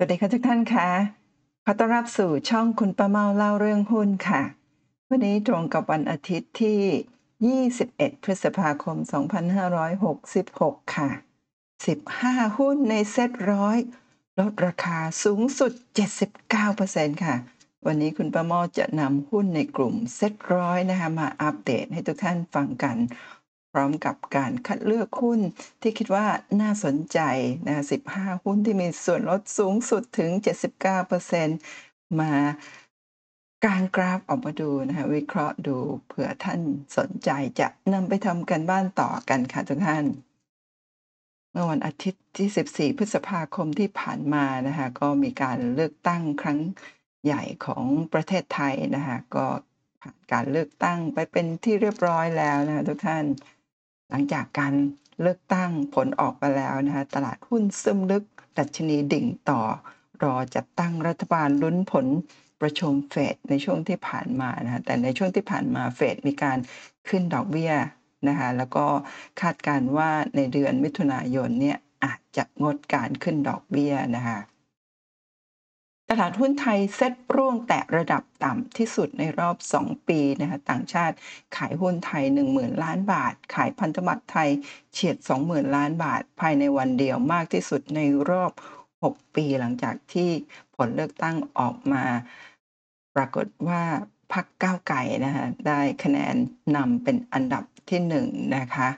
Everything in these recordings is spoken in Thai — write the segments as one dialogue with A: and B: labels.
A: สวัสดีค่ะทุกท่านคะขอต้อนรับสู่ช่องคุณป้าเมาเล่าเรื่องหุ้นค่ะ วันนี้ตรงกับวันอาทิตย์ที่ 21 พฤษภาคม 2566 ค่ะ 15 หุ้นในเซ็ตร้อยลดราคาสูงสุด 79%ค่ะ วันนี้คุณป้าเมาจะนำหุ้นในกลุ่มเซ็ตร้อยนะคะมาอัปเดตให้ทุกท่านฟังกัน พร้อมกับการคัดเลือกหุ้นที่คิดว่าน่าสนใจนะคะ15 หุ้นที่มีส่วนลดสูงสุดถึง 79%มากางกราฟออกมาดูนะคะวิเคราะห์ดูเผื่อท่านสนใจจะนำไปทำกันบ้านต่อกันค่ะทุกท่าน เมื่อวันอาทิตย์ที่ 14 พฤษภาคมที่ผ่านมานะคะก็มีการเลือกตั้งครั้งใหญ่ของประเทศไทยนะคะก็ผ่านการเลือกตั้งไปเป็นที่เรียบร้อยแล้วนะคะทุกท่าน หลังจากการเลือกตั้งผลออกมาแล้วนะคะตลาดหุ้นซึมลึก ดัชนีดิ่งต่อ รอจัดตั้งรัฐบาลลุ้นผลประชุมเฟดในช่วงที่ผ่านมานะคะแต่ในช่วงที่ผ่านมาเฟดมีการขึ้นดอกเบี้ยนะคะแล้วก็คาดการณ์ว่าในเดือนมิถุนายนเนี่ยอาจจะงดการขึ้นดอกเบี้ยนะคะ ตลาดหุ้นไทยเซ็ตร่วงแตะระดับต่ำที่สุดในรอบ 2 ปีนะคะต่างชาติขายหุ้นไทย 10,000 ล้านบาท ขายพันธบัตรไทยเฉียด 20,000 ล้านบาท ภายในวันเดียวมากที่สุดในรอบ 6 ปีหลังจากที่ผลเลือกตั้งออกมา ปรากฏว่าพรรคก้าวไก่นะคะได้คะแนนนำเป็นอันดับที่1นนะคะ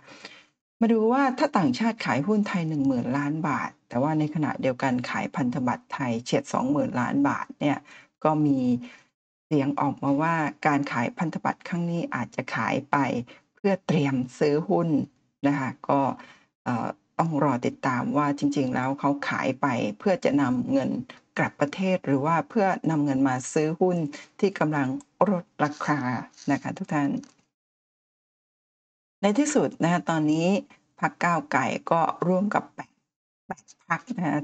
A: มาดูว่าถ้าต่างชาติขายหุ้นไทย 10,000 ล้านบาท แต่ว่าในขณะเดียวกันขายพันธบัตรไทยเฉียด 20,000 ล้านบาทเนี่ยก็มีเสียงออกมาว่าการขายพันธบัตรครั้งนี้อาจจะขายไปเพื่อเตรียมซื้อหุ้นนะคะก็ต้องรอติดตามว่าจริง ๆ แล้วเขาขายไปเพื่อจะนำเงินกลับประเทศหรือว่าเพื่อนำเงินมาซื้อหุ้นที่กำลังลดราคานะคะทุกท่าน ในที่สุดนะคะตอนนี้พรรคก้าวไก่ก็ร่วมกับ8 8พรรคนะคะ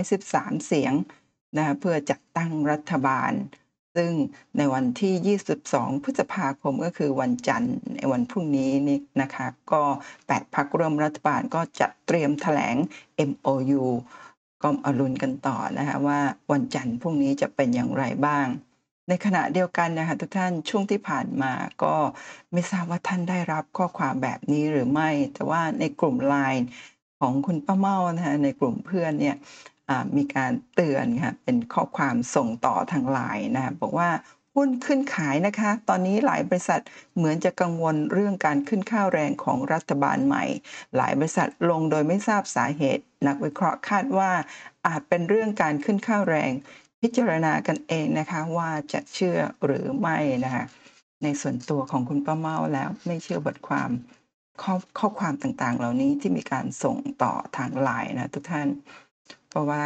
A: 313เสียงนะคะเพื่อจัดตั้งรัฐบาล ซึ่งในวันที่ 22 พฤษภาคมก็คือวันจันทร์ในวันพรุ่งนี้นี่นะคะก็ 8พรรคร่วมรัฐบาลก็จะเตรียมแถลง MOU ก็อรุณกันต่อนะคะว่าวันจันทร์พรุ่งนี้จะเป็นอย่างไรบ้าง ในขณะเดียวกันนะคะทุกท่านช่วงที่ผ่านมาก็ไม่ทราบว่าท่านได้รับข้อความแบบนี้หรือไม่ แต่ว่าในกลุ่มไลน์ของคุณป้าเมานะคะในกลุ่มเพื่อนเนี่ยมีการเตือนค่ะเป็นข้อความส่งต่อทางไลน์นะบอกว่าหุ้นขึ้นขายนะคะ ตอนนี้หลายบริษัทเหมือนจะกังวลเรื่องการขึ้นค่าแรงของรัฐบาลใหม่ หลายบริษัทลงโดยไม่ทราบสาเหตุ นักวิเคราะห์คาดว่าอาจเป็นเรื่องการขึ้นค่าแรง พิจารณากันเองนะคะว่าจะเชื่อหรือไม่นะคะในส่วนตัวของคุณป้าเมาแล้วไม่เชื่อบทความข้อข้อความต่างๆ เหล่านี้ที่มีการส่งต่อทางไลน์นะทุกท่าน เพราะว่า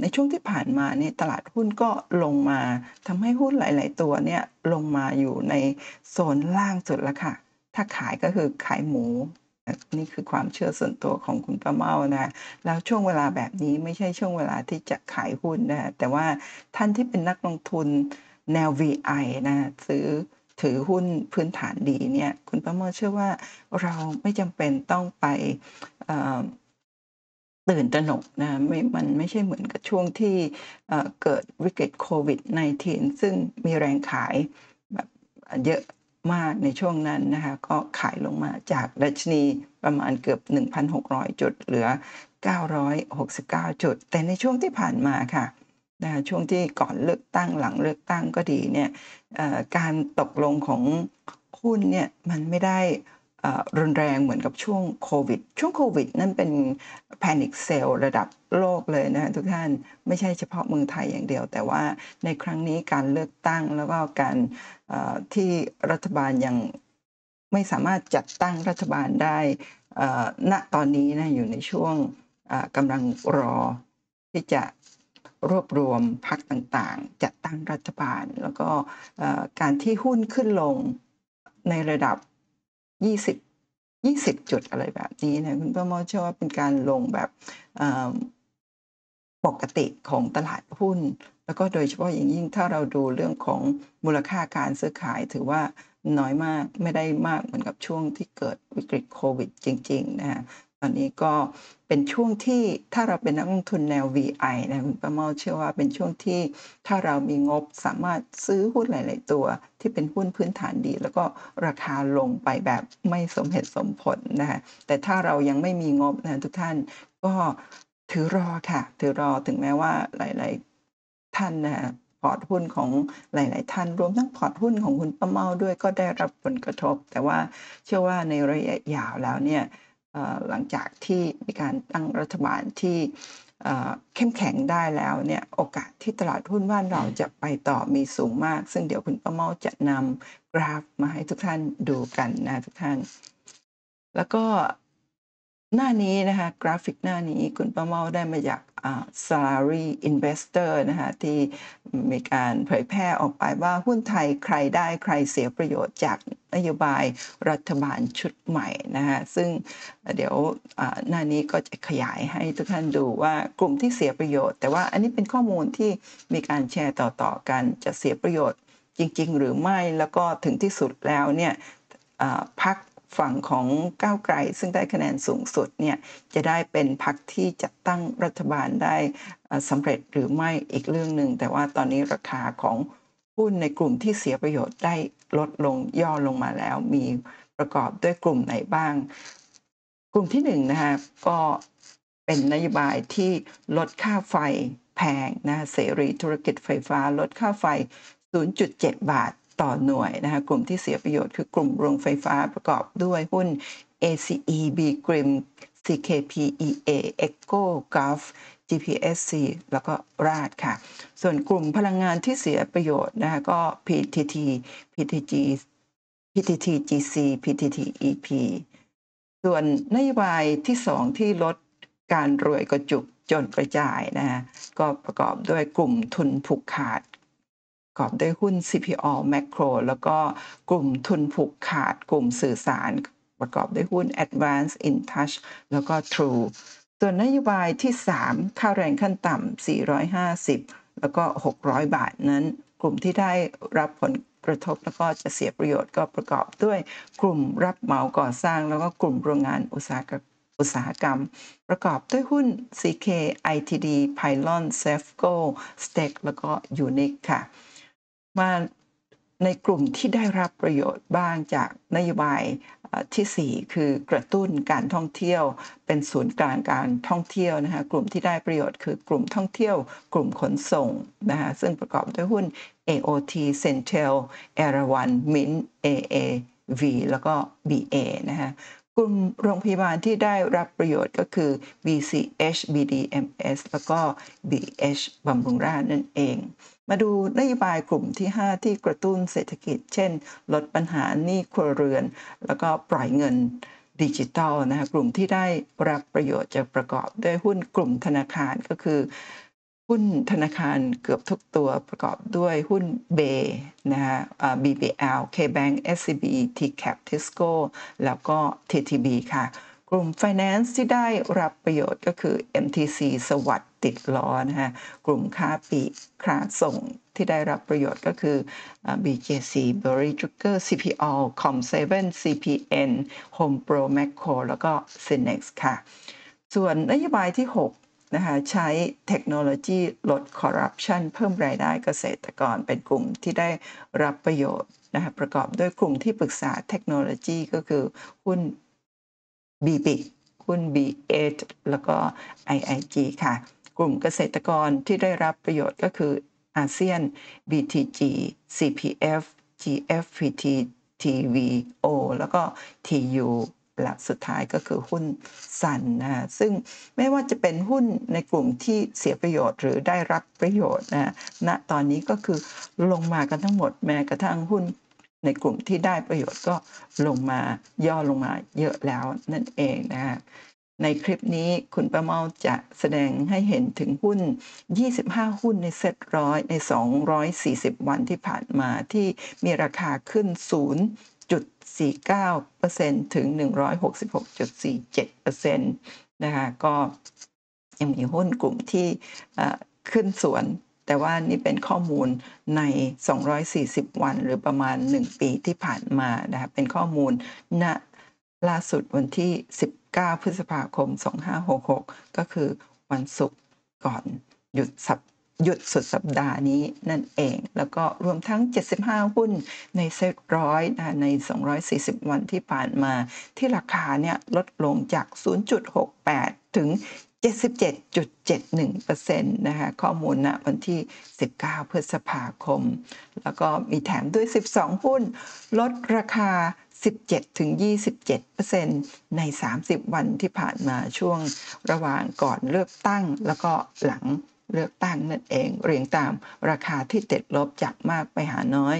A: ในช่วงที่ผ่านมาเนี่ยตลาดหุ้นก็ลงมาทำให้หุ้นหลาย ๆ ตัวเนี่ยลงมาอยู่ในโซนล่างสุดแล้วค่ะ ถ้าขายก็คือขายหมู นี่คือความเชื่อส่วนตัวของคุณป้าเมานะแล้วช่วงเวลาแบบนี้ไม่ใช่ช่วงเวลาที่จะขายหุ้นนะแต่ว่าท่านที่เป็นนักลงทุนแนว VI นะซื้อถือหุ้นพื้นฐานดีเนี่ยคุณป้าเมาเชื่อว่าเราไม่จำเป็นต้องไปตื่นตระหนกนะไม่มันไม่ใช่เหมือนกับช่วงที่เกิดวิกฤตโควิด -19 ซึ่งมีแรงขายแบบเยอะ มากในช่วงนั้นนะคะก็ขายลงมาจากดัชนีประมาณเกือบ 1,600 จุดเหลือ 969 จุด แต่ในช่วงที่ผ่านมาค่ะนะช่วงที่ก่อนเลือกตั้งหลังเลือกตั้งก็ดีเนี่ยการตกลงของหุ้นเนี่ยมันไม่ได้รุนแรงเหมือนกับช่วงโควิด ช่วงโควิด นั่นเป็นแพนิคเซลระดับโลกเลยนะทุกท่านไม่ใช่เฉพาะเมืองไทยอย่างเดียว แต่ว่าในครั้งนี้การเลือกตั้งแล้วก็การ ที่รัฐบาลยังไม่สามารถจัดตั้งรัฐบาลได้ณตอนนี้นะอยู่ในช่วงกำลังรอที่จะรวบรวมพรรคต่างๆ จัดตั้งรัฐบาล แล้วก็การที่หุ้นขึ้นลงในระดับยี่สิบยี่สิบจุดอะไรแบบนี้นะคุณป้ามอเชื่อว่าเป็นการลงแบบ ปกติของตลาดหุ้น แล้วก็โดยเฉพาะอย่างยิ่งถ้าเราดูเรื่องของมูลค่าการซื้อขายถือว่าน้อยมากไม่ได้มากเหมือนกับช่วงที่เกิดวิกฤตโควิดจริงๆนะฮะตอนนี้ก็เป็นช่วงที่ถ้าเราเป็นนักลงทุนแนว VI นะคุณประเมาเชื่อว่าเป็นช่วงที่ถ้าเรามีงบสามารถซื้อหุ้นหลาย ๆ ตัว ที่เป็นหุ้นพื้นฐานดี แล้วก็ราคาลงไปแบบไม่สมเหตุสมผลนะคะแต่ถ้าเรายังไม่มีงบนะทุกท่านก็ ถือรอค่ะ ถือรอถึงแม้ว่าหลาย ๆ ท่านนะพอร์ตหุ้นของหลาย ๆ ท่านรวมทั้งพอร์ตหุ้นของคุณป้าเมาด้วยก็ได้รับผลกระทบ แต่ว่าเชื่อว่าในระยะยาวแล้วเนี่ยหลังจากที่มีการตั้งรัฐบาลที่เข้มแข็งได้แล้วเนี่ยโอกาสที่ตลาดหุ้นบ้านเราจะไปต่อมีสูงมาก ซึ่งเดี๋ยวคุณป้าเมาจะนำกราฟมาให้ทุกท่านดูกันนะทุกท่าน แล้วก็ หน้านี้นะคะกราฟิกหน้านี้คุณป้าเมาได้มาจาก salary investor นะคะที่มีการเผยแพร่ออกไปว่าหุ้นไทยใครได้ใครเสียประโยชน์จากนโยบายรัฐบาลชุดใหม่นะคะซึ่งเดี๋ยวหน้านี้ก็จะขยายให้ทุกท่านดูว่ากลุ่มที่เสียประโยชน์ แต่ว่าอันนี้เป็นข้อมูลที่มีการแชร์ต่อๆกันจะเสียประโยชน์จริง ๆ หรือไม่แล้วก็ถึงที่สุดแล้วเนี่ยพัก ฝั่งของก้าวไกล ซึ่งได้คะแนนสูงสุดเนี่ยจะได้เป็นพรรคที่จัดตั้งรัฐบาลได้สำเร็จหรือไม่อีกเรื่องหนึ่ง แต่ว่าตอนนี้ราคาของหุ้นในกลุ่มที่เสียประโยชน์ได้ลดลงย่อลงมาแล้ว มีประกอบด้วยกลุ่มไหนบ้าง กลุ่มที่หนึ่งนะคะก็เป็นนโยบายที่ลดค่าไฟแพงนะเสรีธุรกิจไฟฟ้า ลดค่าไฟ 0.7 บาท ต่อหน่วยนะคะกลุ่มที่เสียประโยชน์คือกลุ่มโรงไฟฟ้าประกอบด้วยหุ้น ACE B Grim CKPEA Echo Gulf GPSC แล้วก็ราดค่ะ ส่วนกลุ่มพลังงานที่เสียประโยชน์นะคะก็ PTT PTG PTTGC PTTEP ส่วนนโยบายที่สองที่ลดการรวยกระจุกจนกระจายนะฮะก็ประกอบด้วยกลุ่มทุนผูกขาด กอบด้วยหุ้น CPO Macro แล้วก็กลุ่มทุนผูกขาด กลุ่มสื่อสาร ประกอบด้วยหุ้น Advance InTouch แล้วก็ True ส่วนนโยบายที่ 3 ค่าแรงขั้นต่ำ 450 แล้วก็ 600 บาทนั้น กลุ่มที่ได้รับผลกระทบแล้วก็จะเสียประโยชน์ก็ประกอบด้วยกลุ่มรับเหมาก่อสร้าง แล้วก็กลุ่มโรงงานอุตสาหกรรมอุตสาหกรรม ประกอบด้วยหุ้น CK ITD Pylon Safeco Stake แล้วก็ Unique ค่ะ มาในกลุ่มที่ได้รับประโยชน์บ้างจากนโยบายที่ 4 คือกระตุ้นการท่องเที่ยว เป็นศูนย์กลางการท่องเที่ยวนะคะกลุ่มที่ได้ประโยชน์คือกลุ่มท่องเที่ยว กลุ่มขนส่งนะคะซึ่งประกอบด้วยหุ้น AOT Centel a r a o n Mint AAV แล้วก็ BA นะคะ กลุ่มโรงพยาบาลที่ได้รับประโยชน์ก็คือ BCH BDMS แล้วก็ BH บำรุงราษนั่นเอง มาดูนโยบายกลุ่มที่ 5 ที่กระตุ้นเศรษฐกิจ เช่น ลดปัญหาหนี้ครัวเรือน แล้วก็ปล่อยเงินดิจิตอลนะคะกลุ่มที่ได้รับประโยชน์จะประกอบด้วยหุ้นกลุ่มธนาคารก็คือ หุ้นธนาคารเกือบทุกตัวประกอบด้วยหุ้นเบนะฮะ BBL KBank SCB TCAP Tisco แล้วก็ TTB ค่ะ กลุ่ม Finance ที่ได้รับประโยชน์ก็คือ MTC สวัสดิ์ติดล้อนะฮะ กลุ่มค้าปีกค้าส่งที่ได้รับประโยชน์ก็คือ BJC b e r r y j u g e r CPO Com7 CPN Home Pro Macro แล้วก็ Cinex ค่ะ ส่วนนโยบายที่ 6 นะคะใช้เทคโนโลยีลดคอร์รัปชันเพิ่มรายได้เกษตรกรเป็นกลุ่มที่ได้รับประโยชน์นะคะประกอบด้วยกลุ่มที่ปรึกษาเทคโนโลยีก็คือหุ้น b b หุ้น B8 แล้วก็ IIG ค่ะ กลุ่มเกษตรกรที่ได้รับประโยชน์ก็คืออาเซียน BTG CPF GFPT TVO แล้วก็ TU และสุดท้ายก็คือหุ้นสันนะซึ่งไม่ว่าจะเป็นหุ้นในกลุ่มที่เสียประโยชน์ หรือได้รับประโยชน์นะณตอนนี้ก็คือลงมากันทั้งหมดแม้กระทั่งหุ้นในกลุ่มที่ได้ประโยชน์ก็ลงมาย่อลงมาเยอะแล้วนั่นเองนะฮะในคลิปนี้คุณประเมาจะแสดงให้เห็นถึงหุ้น 25 หุ้นในเซ็ตร้อยใน 240 วันที่ผ่านมาที่มีราคาขึ้น 0.49%ถึง 166.47%นะคะก็ยังมีหุ้นกลุ่มที่ขึ้นสวน แต่ว่านี่เป็นข้อมูลใน 240 วัน หรือประมาณ 1 ปีที่ผ่านมานะคะเป็นข้อมูลณล่าสุดวันที่ 19 พฤษภาคม 2566 ก็คือวันศุกร์ก่อนหยุดสัป หยุดสุดสัปดาห์นี้นั่นเอง แล้วก็รวมทั้ง 75 หุ้นในเซ็ตร้อยนะใน 240 วันที่ผ่านมา ที่ราคาเนี่ยลดลงจาก 0.68 ถึง 77.71%นะคะข้อมูลณนะวันที่ 19 พฤษภาคม แล้วก็มีแถมด้วย 12 หุ้น ลดราคา 17-27%ใน 30 วันที่ผ่านมาช่วงระหว่างก่อนเลือกตั้งแล้วก็หลัง เลือกตั้งนั่นเอง เรียงตามราคาที่ติดลบจากมากไปหาน้อย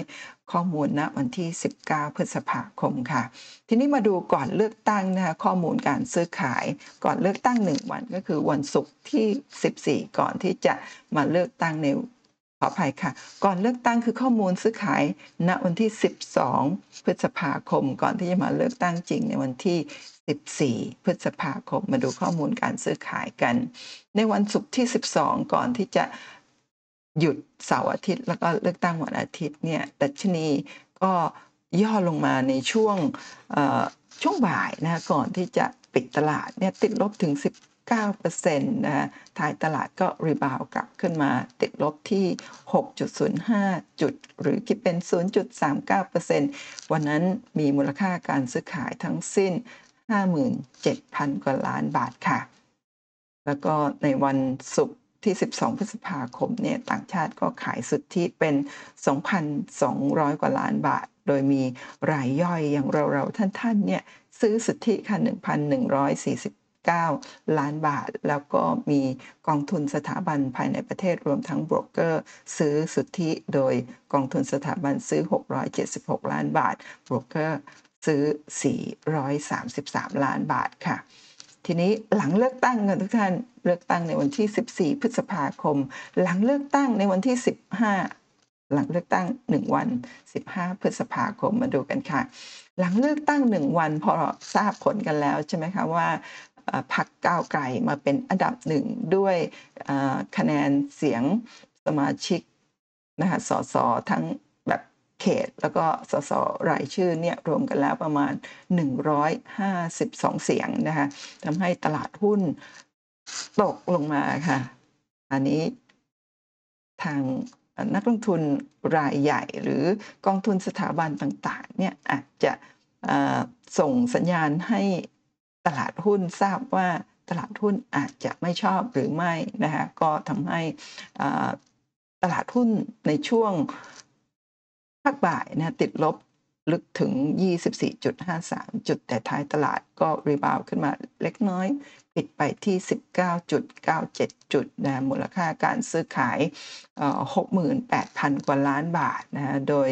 A: ข้อมูลณวันที่ 19 พฤษภาคมค่ะ ทีนี้มาดูก่อนเลือกตั้งนะคะข้อมูลการซื้อขาย ก่อนเลือกตั้ง 1 วันก็คือวันศุกร์ที่ 14 ก่อนที่จะมาเลือกตั้งใน ขออภัยค่ะ ก่อนเลือกตั้งคือข้อมูลซื้อขายณวันที่ 12 พฤษภาคม ก่อนที่จะมาเลือกตั้งจริงในวันที่ 14 พฤษภาคม มาดูข้อมูลการซื้อขายกัน ในวันศุกร์ที่ 12 ก่อนที่จะหยุดเสาร์อาทิตย์ แล้วก็เลือกตั้งวันอาทิตย์เนี่ยดัชนีก็ย่อลงมาในช่วงช่วงบ่ายนะก่อนที่จะปิดตลาดเนี่ยติดลบถึง10 9%นะทายตลาดก็รีบาวกลับขึ้นมาติดลบที่ 6.05 จุด หรือคิดเป็น 0.39%วันนั้นมีมูลค่าการซื้อขายทั้งสิ้น 57,000 กว่าล้านบาทค่ะ แล้วก็ในวันศุกร์ที่ 12 พฤษภาคมเนี่ยต่างชาติก็ขายสุทธิเป็น 2,200 กว่าล้านบาท โดยมีรายย่อยอย่างเราๆท่านๆเนี่ยซื้อสุทธิค่ะ1,140 9 ล้านบาท แล้วก็มีกองทุนสถาบันภายในประเทศรวมทั้งโบรกเกอร์ซื้อสุทธิโดยกองทุนสถาบันซื้อ 676 ล้านบาทโบรกเกอร์ซื้อ 433 ล้านบาทค่ะ ทีนี้หลังเลือกตั้งกันทุกท่านเลือกตั้งในวันที่ 14 พฤษภาคม หลังเลือกตั้งในวันที่ 15หลังเลือกตั้ง 1 วัน 15 พฤษภาคมมาดูกันค่ะ หลังเลือกตั้ง 1 วันพอทราบผลกันแล้วใช่ไหมคะว่า พักก้าวไกลมาเป็นอันดับหนึ่งด้วยคะแนนเสียงสมาชิกนะคะสสทั้งแบบเขต แล้วก็สสรายชื่อเนี่ยรวมกันแล้วประมาณ 152 เสียงนะคะทำให้ตลาดหุ้นตกลงมาค่ะ อันนี้ทางนักลงทุนรายใหญ่หรือกองทุนสถาบันต่างๆเนี่ยอาจจะส่งสัญญาณให้ ตลาดหุ้นทราบว่าตลาดหุ้นอาจจะไม่ชอบหรือไม่นะคะก็ทำให้ตลาดหุ้นในช่วงภาคบ่ายนะติดลบลึกถึง 24.53 จุด แต่ท้ายตลาดก็รีบาวขึ้นมาเล็กน้อย ปิดไปที่ 19.97 จุดนะมูลค่าการซื้อขาย 68,000 กว่าล้านบาทนะโดย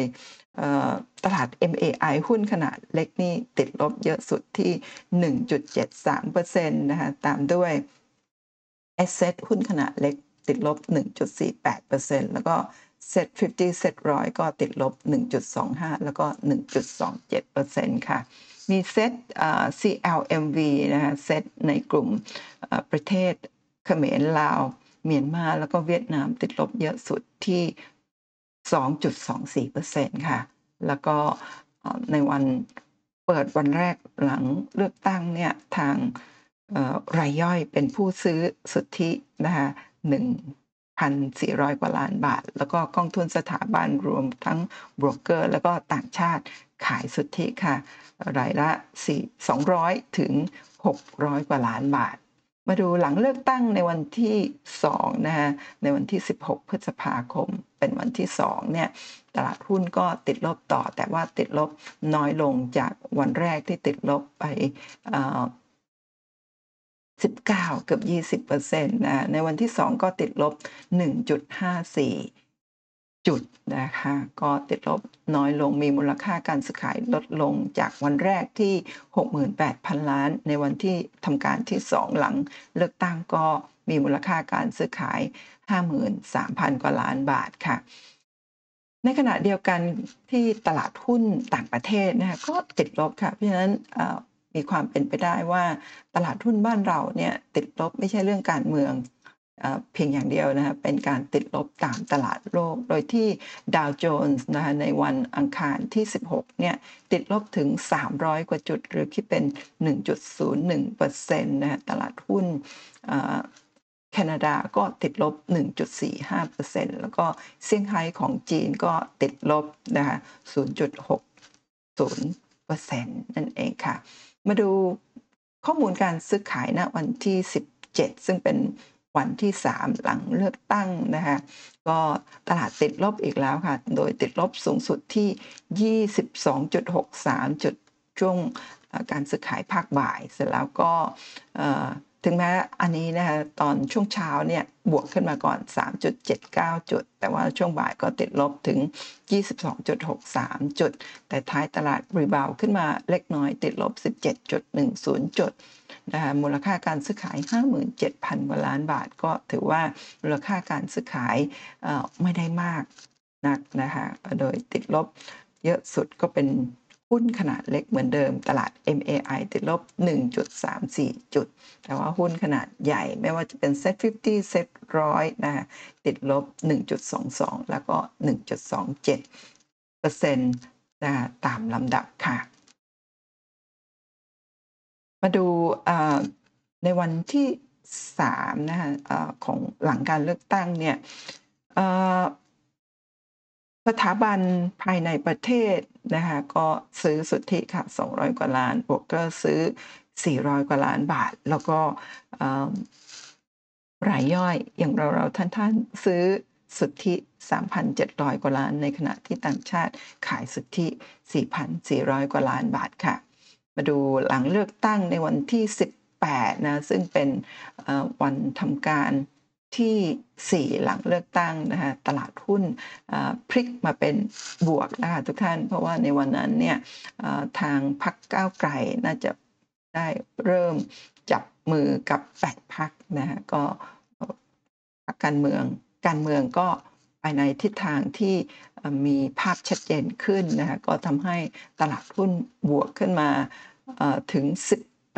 A: ตลาด MAI หุ้นขนาดเล็กนี่ติดลบเยอะสุดที่ 1.73%นะคะตามด้วย Asset หุ้นขนาดเล็กติดลบ 1.48%แล้วก็เซ็ต50เซ็ตร้อยก็ติดลบ 1.25 แล้วก็ 1.27%ค่ะ มีเซต CLMV นะคะเซตในกลุ่มประเทศเขมรลาว เมียนมาแล้วก็เวียดนามติดลบเยอะสุดที่ 2.24%ค่ะ แล้วก็ในวันเปิดวันแรกหลังเลือกตั้งเนี่ยทางรายย่อยเป็นผู้ซื้อสุทธินะคะ1,400 กว่าล้านบาท แล้วก็กองทุนสถาบันรวมทั้งบรกเกอร์ แล้วก็ต่างชาติขายสุทธิค่ะ รายละ4 200 ถึง 600 กว่าล้านบาท มาดูหลังเลือกตั้งในวันที่2นะฮะในวันที่ 16 พฤษภาคม เป็นวันที่2เนี่ยตลาดหุ้นก็ติดลบต่อ แต่ว่าติดลบน้อยลงจากวันแรกที่ติดลบไป19 เกือบ 20%นะในวันที่ 2 ก็ติดลบ 1.54 จุดนะคะก็ติดลบน้อยลงมีมูลค่าการซื้อขายลดลงจากวันแรกที่ 68,000 ล้าน ในวันที่ทำการที่ 2 หลังเลือกตั้งก็มีมูลค่าการซื้อขาย 53,000 กว่าล้านบาทค่ะ ในขณะเดียวกันที่ตลาดหุ้นต่างประเทศนะคะก็ติดลบค่ะ เพราะฉะนั้นมีความเป็นไปได้ว่าตลาดหุ้นบ้านเราเนี่ยติดลบไม่ใช่เรื่องการเมือง เพียงอย่างเดียวนะคะเป็นการติดลบตามตลาดโลก โดยที่ดาวโจนส์นะคะในวันอังคารที่ 16เนี่ยติดลบถึง 300 กว่าจุด หรือคิดเป็น 1.01%นะคะตลาดหุ้นแคนาดาก็ติดลบ 1.45%แล้วก็เซี่ยงไฮ้ของจีนก็ติดลบนะคะ0.60%นั่นเองค่ะ มาดูข้อมูลการซื้อขายณวันที่ 17 ซึ่งเป็น วันที่ 3 หลังเลือกตั้งนะคะก็ตลาดติดลบอีกแล้วค่ะ โดยติดลบสูงสุดที่ 22.63 จุดช่วงการซื้อขายภาคบ่าย เสร็จแล้วก็ถึงแม้อันนี้นะคะตอนช่วงเช้าเนี่ยบวกขึ้นมาก่อน 3.79 จุด แต่ว่าช่วงบ่ายก็ติดลบถึง 22.63 จุด แต่ท้ายตลาดรีบาวขึ้นมาเล็กน้อยติดลบ 17.10 จุด นะคะมูลค่าการซื้อขาย 57,000กว่าล้านบาท ก็ถือว่ามูลค่าการซื้อขายไม่ได้มากนักนะคะโดยติดลบเยอะสุดก็เป็นหุ้นขนาดเล็กเหมือนเดิมตลาด MAI ติดลบ 1.34 จุด แต่ว่าหุ้นขนาดใหญ่ไม่ว่าจะเป็น Set 50 Set 100นะคะติดลบ 1.22 แล้วก็ 1.27เปอร์เซ็นต์นะตามลำดับค่ะ มาดูในวันที่3นะคะของหลังการเลือกตั้งเนี่ยสถาบันภายในประเทศนะคะก็ซื้อสุทธิค่ะ 200 กว่าล้านบวกก็ซื้อ 400 กว่าล้านบาท แล้วก็รายย่อยอย่างเราเราท่านท่านซื้อสุทธิ 3,700 กว่าล้าน ในขณะที่ต่างชาติขายสุทธิ 4,400 กว่าล้านบาทค่ะ มาดูหลังเลือกตั้งในวันที่ 18 นะ ซึ่งเป็นวันทำการที่ 4 หลังเลือกตั้งนะคะตลาดหุ้นพลิกมาเป็นบวกนะคะทุกท่าน เพราะว่าในวันนั้นเนี่ยทางพักก้าวไกลน่าจะได้เริ่มจับมือกับแปดพักนะฮะก็พักการเมืองการเมืองก็ ไปในทิศทางที่มีภาพชัดเจนขึ้นนะคะก็ทำให้ตลาดหุ้นบวกขึ้นมาถึง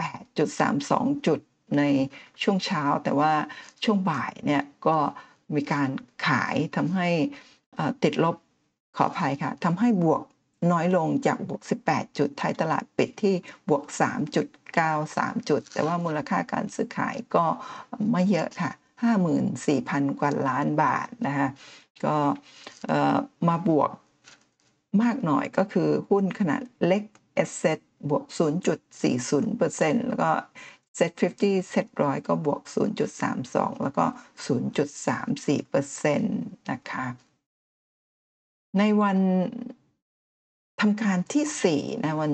A: 18.32 จุดในช่วงเช้า แต่ว่าช่วงบ่ายเนี่ยก็มีการขายทำให้ติดลบขออภัยค่ะทำให้บวกน้อยลงจากบวก 18 จุดไทยตลาดปิดที่บวก 3.93 จุด แต่ว่ามูลค่าการซื้อขายก็ไม่เยอะค่ะ 54,000 กว่าล้านบาทนะคะ ก็มาบวกมากหน่อยก็คือหุ้นขนาดเล็ก sSET บวก 0.40%แล้วก็ SET50 SET ร้อยก็บวก 0.32 แล้วก็ 0.34%นะคะ ในวันทำการที่ 4 นะวัน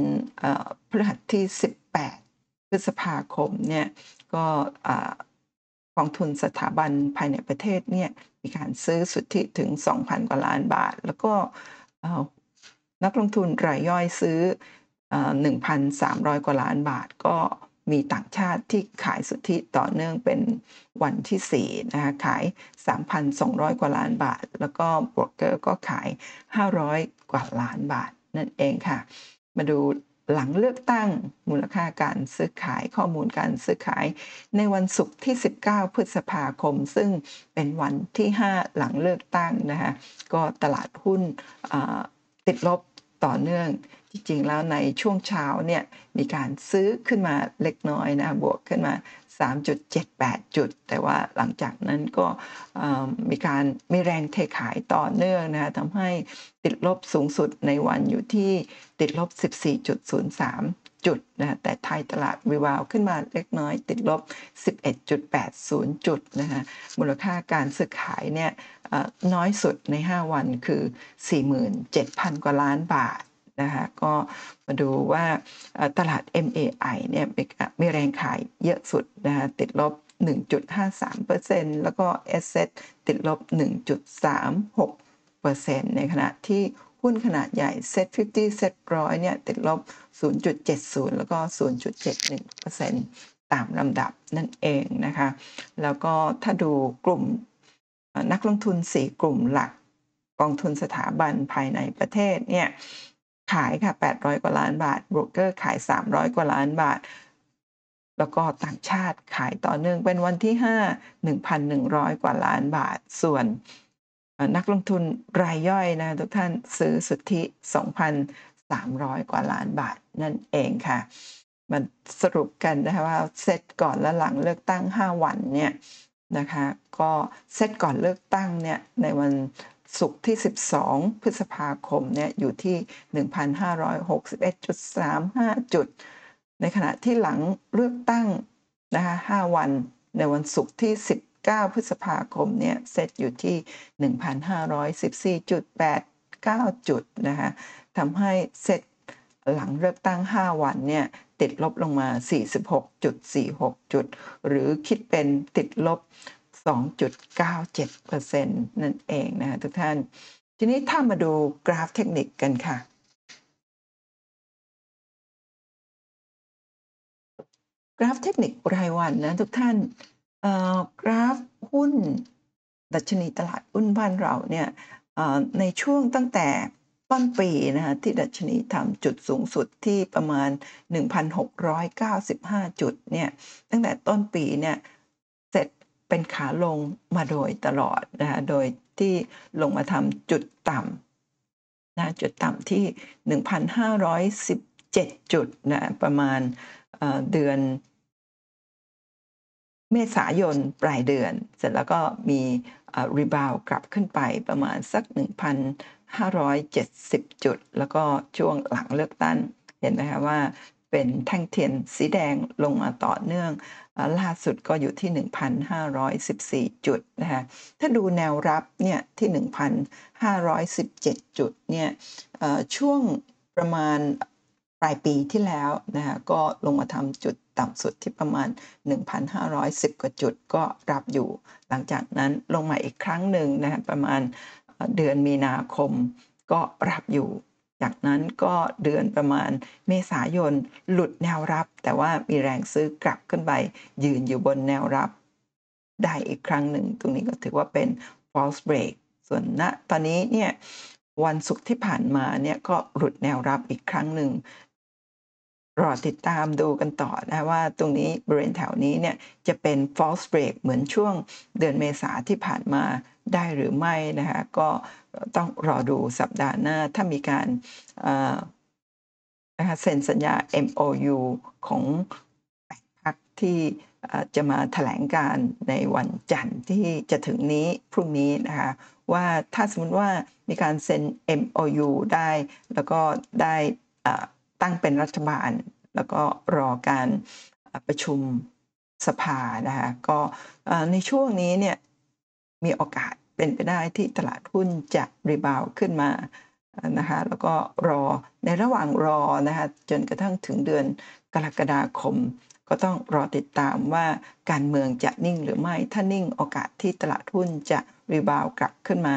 A: พฤหัสที่ 18 พฤษภาคมเนี่ย ก็ กองทุนสถาบันภายในประเทศเนี่ยมีการซื้อสุทธิถึง 2,000 กว่าล้านบาท แล้วก็นักลงทุนรายย่อยซื้อ 1,300 กว่าล้านบาท ก็มีต่างชาติที่ขายสุทธิต่อเนื่องเป็นวันที่4นะคะขาย 3,200 กว่าล้านบาท แล้วก็บรกเกอร์ก็ขาย 500 กว่าล้านบาทนั่นเองค่ะ มาดู หลังเลือกตั้งมูลค่าการซื้อขายข้อมูลการซื้อขาย ในวันศุกร์ที่ 19 พฤษภาคม ซึ่งเป็นวันที่ 5 หลังเลือกตั้งนะคะก็ตลาดหุ้นติดลบต่อเนื่องจริงๆแล้วในช่วงเช้าเนี่ยมีการซื้อขึ้นมาเล็กน้อยนะบวกขึ้นมา 3.78 จุด แต่ว่าหลังจากนั้นก็มีการมีแรงเทขายต่อเนื่องนะคะทำให้ติดลบสูงสุดในวันอยู่ที่ติดลบ 14.03 จุดนะแต่ไทยตลาดวิวาวขึ้นมาเล็กน้อย ติดลบ 11.80 จุดนะฮะมูลค่าการซื้อขายเนี่ยน้อยสุดใน 5 วันคือ 47,000 กว่าล้านบาท นะคะก็มาดูว่าตลาด MAI เนี่ยมีแรงขายเยอะสุดนะคะติดลบ 1.53%แล้วก็ Asset ติดลบ 1.36%ในขณะที่หุ้นขนาดใหญ่ Set 50 Set 100เนี่ยติดลบ 0.70 แล้วก็ 0.71%ตามลำดับนั่นเองนะคะ แล้วก็ถ้าดูกลุ่มนักลงทุน 4 กลุ่มหลักกองทุนสถาบันภายในประเทศเนี่ย ขายค่ะ 800 กว่าล้านบาทโบรกเกอร์ขาย 300 กว่าล้านบาท แล้วก็ต่างชาติขายต่อเนื่องเป็นวันที่ 5 1,100 กว่าล้านบาท ส่วนนักลงทุนรายย่อยนะทุกท่านซื้อสุทธิ 2,300 กว่าล้านบาทนั่นเองค่ะมันสรุปกันนะคะว่าเซตก่อนและหลังเลือกตั้ง 5 วันเนี่ยนะคะก็เซตก่อนเลือกตั้งเนี่ยในวัน ศุกร์ที่ 12 พฤษภาคมเนี่ยอยู่ที่ 1,561.35 จุด ในขณะที่หลังเลือกตั้งนะคะ5วันในวันศุกร์ที่ 19 พฤษภาคมเนี่ยเซตอยู่ที่ 1,514.89 จุดนะคะทำให้เซตหลังเลือกตั้ง 5 วันเนี่ยติดลบลงมา 46.46 จุด หรือคิดเป็นติดลบ 2.97%นั่นเองนะทุกท่าน ทีนี้ถ้ามาดูกราฟเทคนิคกันค่ะ กราฟเทคนิครายวันนะทุกท่านกราฟหุ้น ดัชนีตลาดหุ้นบ้านเราเนี่ยในช่วงตั้งแต่ต้นปีนะคะที่ดัชนีทำจุดสูงสุดที่ประมาณ 1,695 จุดเนี่ยตั้งแต่ต้นปีเนี่ย เป็นขาลงมาโดยตลอดนะคะโดยที่ลงมาทำจุดต่ำนะจุดต่ำที่ 1,517 จุดนะประมาณเดือน เมษายนปลายเดือน เสร็จแล้วก็มีรีบาวกลับขึ้นไปประมาณสัก 1,570 จุด แล้วก็ช่วงหลังเลือกตั้งเห็นไหมคะว่า เป็นแท่งเทียนสีแดงลงมาต่อเนื่อง ล่าสุดก็อยู่ที่ 1,514 จุดนะคะถ้าดูแนวรับเนี่ยที่ 1,517 จุดเนี่ยช่วงประมาณปลายปีที่แล้วนะคะก็ลงมาทำจุดต่ำสุดที่ประมาณ 1,510 กว่าจุดก็รับอยู่ หลังจากนั้นลงมาอีกครั้งหนึ่งนะประมาณเดือนมีนาคมก็รับอยู่ จากนั้นก็เดือนประมาณเมษายนหลุดแนวรับ แต่ว่ามีแรงซื้อกลับขึ้นไป ยืนอยู่บนแนวรับ ได้อีกครั้งหนึ่ง ตรงนี้ก็ถือว่าเป็น false break ส่วนณตอนนี้เนี่ยวันศุกร์ที่ผ่านมาเนี่ยก็หลุดแนวรับอีกครั้งหนึ่ง รอติดตามดูกันต่อนะว่าตรงนี้บริเวณแถวนี้เนี่ยจะเป็น false break เหมือนช่วงเดือนเมษาที่ผ่านมาได้หรือไม่นะคะก็ต้องรอดูสัปดาห์หน้าถ้ามีการนะคะเซ็นสัญญา MOU ของพรรคที่จะมาถแถลงการในวันจันทร์ที่จะถึงนี้พรุ่งนี้นะคะว่าถ้าสมมติว่ามีการเซ็น MOU ได้แล้วก็ได้ ตั้งเป็นรัฐบาล แล้วก็รอการประชุมสภานะคะก็ในช่วงนี้เนี่ยมีโอกาสเป็นไปได้ที่ตลาดหุ้นจะรีบาวขึ้นมานะคะแล้วก็รอในระหว่างรอนะคะจนกระทั่งถึงเดือนกรกฎาคม ก็ต้องรอติดตามว่าการเมืองจะนิ่งหรือไม่ถ้านิ่งโอกาสที่ตลาดหุ้นจะรีบาวกลับขึ้นมา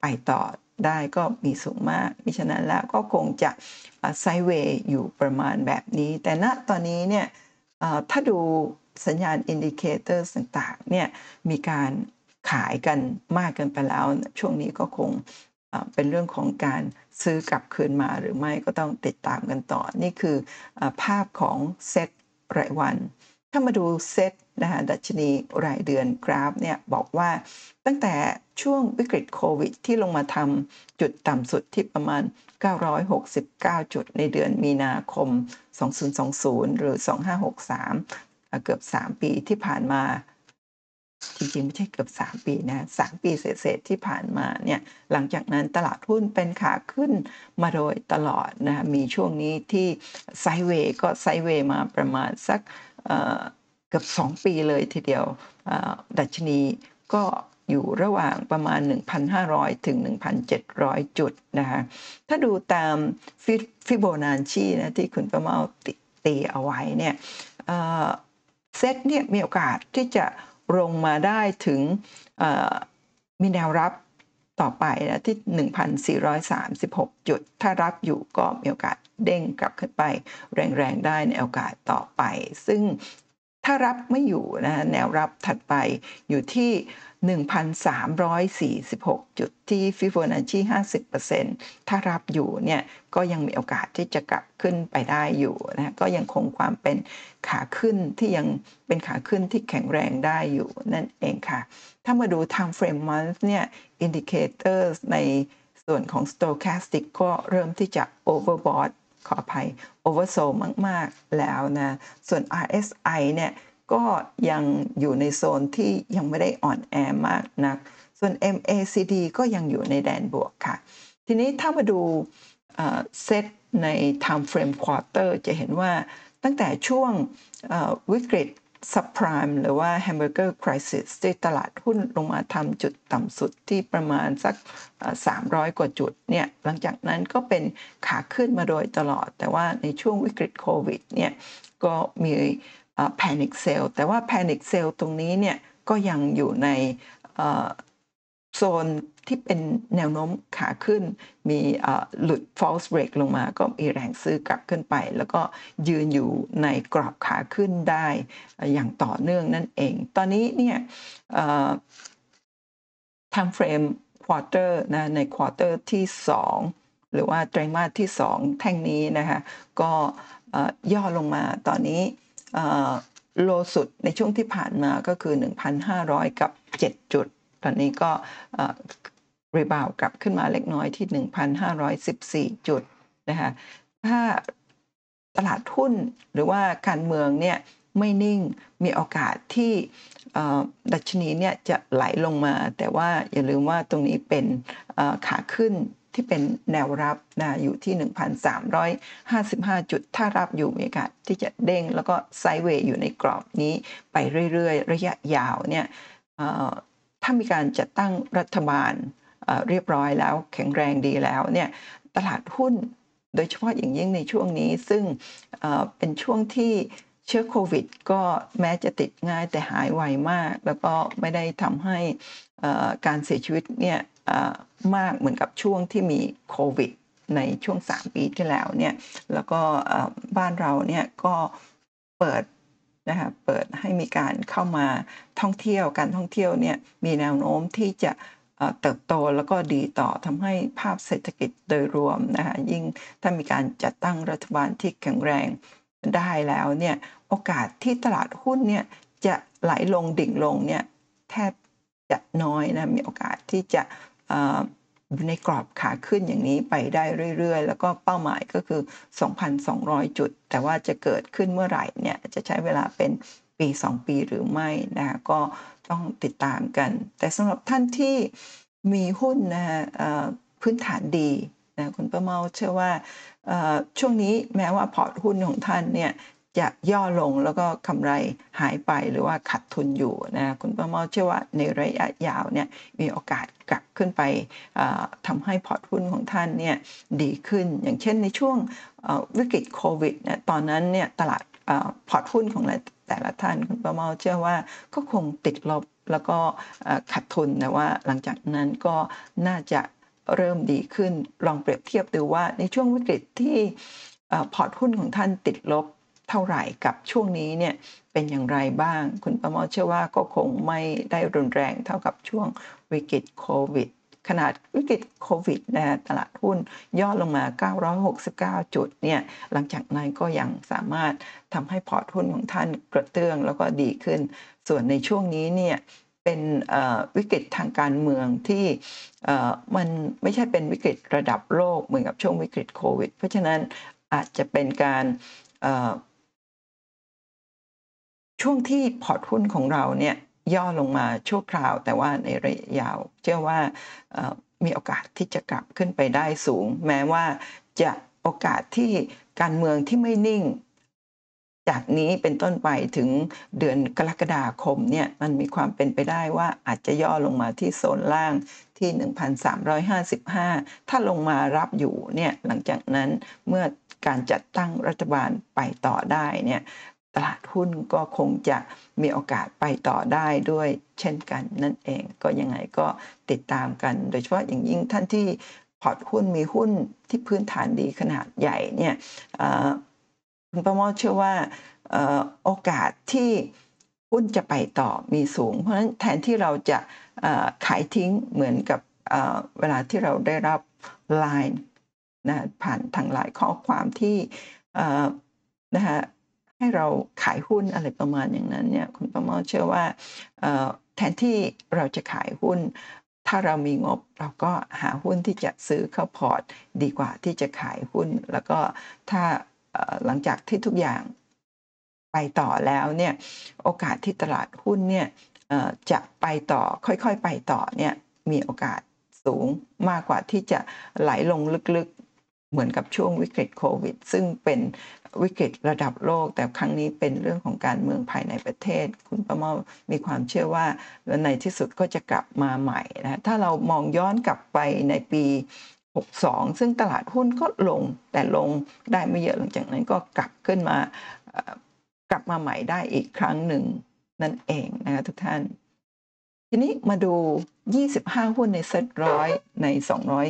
A: ไปต่อ ได้ก็มีสูงมากมิฉะนั้นแล้วก็คงจะไซเวย์อยู่ประมาณแบบนี้ แต่ณตอนนี้เนี่ยถ้าดูสัญญาณ indicator ต่างๆเนี่ยมีการขายกันมากเกินไปแล้ว ช่วงนี้ก็คงเป็นเรื่องของการซื้อกลับคืนมาหรือไม่ก็ต้องติดตามกันต่อ นี่คือภาพของเซตรายวัน ถ้ามาดูเซต นะคะดัชนีรายเดือนกราฟเนี่ยบอกว่าตั้งแต่ช่วงวิกฤตโควิด ที่ลงมาทำจุดต่ำสุดที่ประมาณ 969 จุดในเดือนมีนาคม 2020 หรือ 2563 เกือบ 3 ปีที่ผ่านมา จริงๆ ไม่ใช่เกือบ 3 ปีนะ3ปีเศษที่ผ่านมาเนี่ยหลังจากนั้นตลาดหุ้นเป็นขาขึ้นมาโดยตลอดนะมีช่วงนี้ที่ไซเวย์ก็ไซเวย์มาประมาณสัก เกือบ 2 ปีเลยทีเดียวดัชนีก็อยู่ระหว่างประมาณ 1,500 ถึง 1,700 จุดนะคะถ้าดูตามฟิโบนัชชีนะที่คุณประมาตตีเอาไว้เนี่ยเซตเนี่ยมีโอกาสที่จะลงมาได้ถึงมีแนวรับต่อไปนะที่ 1,436 จุด ถ้ารับอยู่ก็มีโอกาสเด้งกลับขึ้นไป แรง ๆ ได้ในโอกาสต่อไป ซึ่ง ถ้ารับไม่อยู่นะแนวรับถัดไปอยู่ที่ 1,346 จุดที่ฟิโบนัชชี50%ถ้ารับอยู่เนี่ยก็ยังมีโอกาสที่จะกลับขึ้นไปได้อยู่นะก็ยังคงความเป็นขาขึ้นที่ยังเป็นขาขึ้นที่แข็งแรงได้อยู่นั่นเองค่ะ ถ้ามาดู time frame month เนี่ย indicators ในส่วนของ stochastic ก็เริ่มที่จะ overbought ขออภัย oversold มาก ๆ แล้วนะ ส่วน RSI เนี่ยก็ยังอยู่ในโซนที่ยังไม่ได้อ่อนแอมากนัก ส่วน MACD ก็ยังอยู่ในแดนบวกค่ะ ทีนี้ถ้ามาดูเซตใน time frame quarter จะเห็นว่าตั้งแต่ช่วงวิกฤต ซับไพรม์หรือว่า hamburger crisis ที่ตลาดหุ้นลงมาทำจุดต่ำสุดที่ประมาณสัก 300 กว่าจุดเนี่ยหลังจากนั้นก็เป็นขาขึ้นมาโดยตลอด แต่ว่าในช่วงวิกฤตโควิดเนี่ยก็มีแพนิคเซลแต่ว่าแพนิคเซลตรงนี้เนี่ยก็ยังอยู่ใน โซนที่เป็นแนวโน้มขาขึ้น มีหลุด false break ลงมา ก็มีแรงซื้อกลับขึ้นไป แล้วก็ยืนอยู่ในกรอบขาขึ้นได้อย่างต่อเนื่องนั่นเอง ตอนนี้เนี่ย time frame quarter นะใน quarter ที่ 2 หรือว่าไตรมาสที่ 2 แท่งนี้นะคะก็ย่อลงมาตอนนี้โลสุดในช่วงที่ผ่านมาก็คือ 1,500 กับ 7 จุด อนนี้ก็รีบาวกลับขึ้นมาเล็กน้อยที่ 1,514 จุดนะคะถ้าตลาดหุ้นหรือว่าการเมืองเนี่ยไม่นิ่งมีโอกาสที่ดัชนีเนี่ยจะไหลลงมา แต่ว่าอย่าลืมว่าตรงนี้เป็นขาขึ้นที่เป็นแนวรับนะอยู่ที่ 1,355 จุด ถ้ารับอยู่มีโอกาสที่จะเด้งแล้วก็ไซด์เวย์อยู่ในกรอบนี้ไปเรื่อยๆ ระยะยาวเนี่ย ถ้ามีการจัดตั้งรัฐบาลเรียบร้อยแล้วแข็งแรงดีแล้วเนี่ยตลาดหุ้นโดยเฉพาะอย่างยิ่งในช่วงนี้ซึ่งเป็นช่วงที่เชื้อโควิด ก็แม้จะติดง่ายแต่หายไวมาก แล้วก็ไม่ได้ทำให้การเสียชีวิตเนี่ยมากเหมือนกับช่วงที่มีโควิด ในช่วง 3 ปีที่แล้วเนี่ยแล้วก็บ้านเราเนี่ยก็เปิด นะคะเปิดให้มีการเข้ามาท่องเที่ยวการท่องเที่ยวเนี่ยมีแนวโน้มที่จะเติบโตแล้วก็ดีต่อทำให้ภาพเศรษฐกิจโดยรวมนะคะยิ่งถ้ามีการจัดตั้งรัฐบาลที่แข็งแรงได้แล้วเนี่ยโอกาสที่ตลาดหุ้นเนี่ยจะไหลลงดิ่งลงเนี่ยแทบจะน้อยนะมีโอกาสที่จะ อยู่ในกรอบขาขึ้นอย่างนี้ไปได้เรื่อยๆ แล้วก็เป้าหมายก็คือ 2,200 จุด แต่ว่าจะเกิดขึ้นเมื่อไหร่เนี่ยจะใช้เวลาเป็นปี 2 ปีหรือไม่นะก็ต้องติดตามกัน แต่สำหรับท่านที่มีหุ้นนะฮะพื้นฐานดีนะคุณป้าเมาเชื่อว่าช่วงนี้แม้ว่าพอร์ตหุ้นของท่านเนี่ย ย่อลงแล้วก็กำไรหายไปหรือว่าขาดทุนอยู่นะคุณป้าเมาเชื่อว่าในระยะยาวเนี่ยมีโอกาสกลับขึ้นไปทำให้พอร์ตหุ้นของท่านเนี่ยดีขึ้น อย่างเช่นในช่วงวิกฤตโควิดเนี่ยตอนนั้นเนี่ยตลาดพอร์ตหุ้นของแต่ละท่านคุณป้าเมาเชื่อว่าก็คงติดลบแล้วก็ขัดทุนแต่ว่าหลังจากนั้นก็น่าจะเริ่มดีขึ้นลองเปรียบเทียบดูว่าในช่วงวิกฤตที่พอร์ตหุ้นของท่านติดลบ เท่าไหร่กับช่วงนี้เนี่ยเป็นอย่างไรบ้าง คุณประมอเชื่อว่าก็คงไม่ได้รุนแรงเท่ากับช่วงวิกฤตโควิดขนาดวิกฤตโควิดนะตลาดหุ้นย่อลงมา 969 จุดเนี่ยหลังจากนั้นก็ยังสามารถทำให้พอร์ตหุ้นของท่านกระเตื้องแล้วก็ดีขึ้น ส่วนในช่วงนี้เนี่ยเป็นวิกฤตทางการเมืองที่มันไม่ใช่เป็นวิกฤตระดับโลกเหมือนกับช่วงวิกฤตโควิด เพราะฉะนั้นอาจจะเป็นการ ช่วงที่พอร์ตหุ้นของเราเนี่ยย่อลงมาชั่วคราว แต่ว่าในระยะยาว เชื่อว่ามีโอกาสที่จะกลับขึ้นไปได้สูง แม้ว่าจะโอกาสที่การเมืองที่ไม่นิ่ง จากนี้เป็นต้นไปถึงเดือนกรกฎาคมเนี่ยมันมีความเป็นไปได้ว่าอาจจะย่อลงมาที่โซนล่างที่ 1,355 ถ้าลงมารับอยู่เนี่ยหลังจากนั้นเมื่อการจัดตั้งรัฐบาลไปต่อได้เนี่ย ตลาดหุ้นก็คงจะมีโอกาสไปต่อได้ด้วยเช่นกันนั่นเอง ก็ยังไงก็ติดตามกัน โดยเฉพาะอย่างยิ่งท่านที่พอร์ตหุ้นมีหุ้นที่พื้นฐานดีขนาดใหญ่เนี่ยคุณประมอเชื่อว่าโอกาสที่หุ้นจะไปต่อมีสูง เพราะฉะนั้นแทนที่เราจะขายทิ้งเหมือนกับเวลาที่เราได้รับไลน์นะผ่านทางไลน์ข้อความที่นะฮะ ให้เราขายหุ้นอะไรประมาณอย่างนั้นเนี่ยคุณประเมาเชื่อว่าแทนที่เราจะขายหุ้น ถ้าเรามีงบเราก็หาหุ้นที่จะซื้อเข้าพอร์ต ดีกว่าที่จะขายหุ้น แล้วก็ถ้าหลังจากที่ทุกอย่างไปต่อแล้วเนี่ยโอกาสที่ตลาดหุ้นเนี่ยจะไปต่อค่อยๆไปต่อเนี่ยมีโอกาสสูงมากกว่าที่จะไหลลงลึก เหมือนกับช่วงวิกฤตโควิด ซึ่งเป็นวิกฤตระดับโลก แต่ครั้งนี้เป็นเรื่องของการเมืองภายในประเทศ คุณประเมามีความเชื่อว่าในที่สุดก็จะกลับมาใหม่นะถ้าเรามองย้อนกลับไปในปี 62 ซึ่งตลาดหุ้นก็ลงแต่ลงได้ไม่เยอะหลังจากนั้นก็กลับขึ้นมากลับมาใหม่ได้อีกครั้งหนึ่งนั่นเองนะคะทุกท่าน ทีนี้มาดู 25 หุ้นในเซ็ตร้อยใน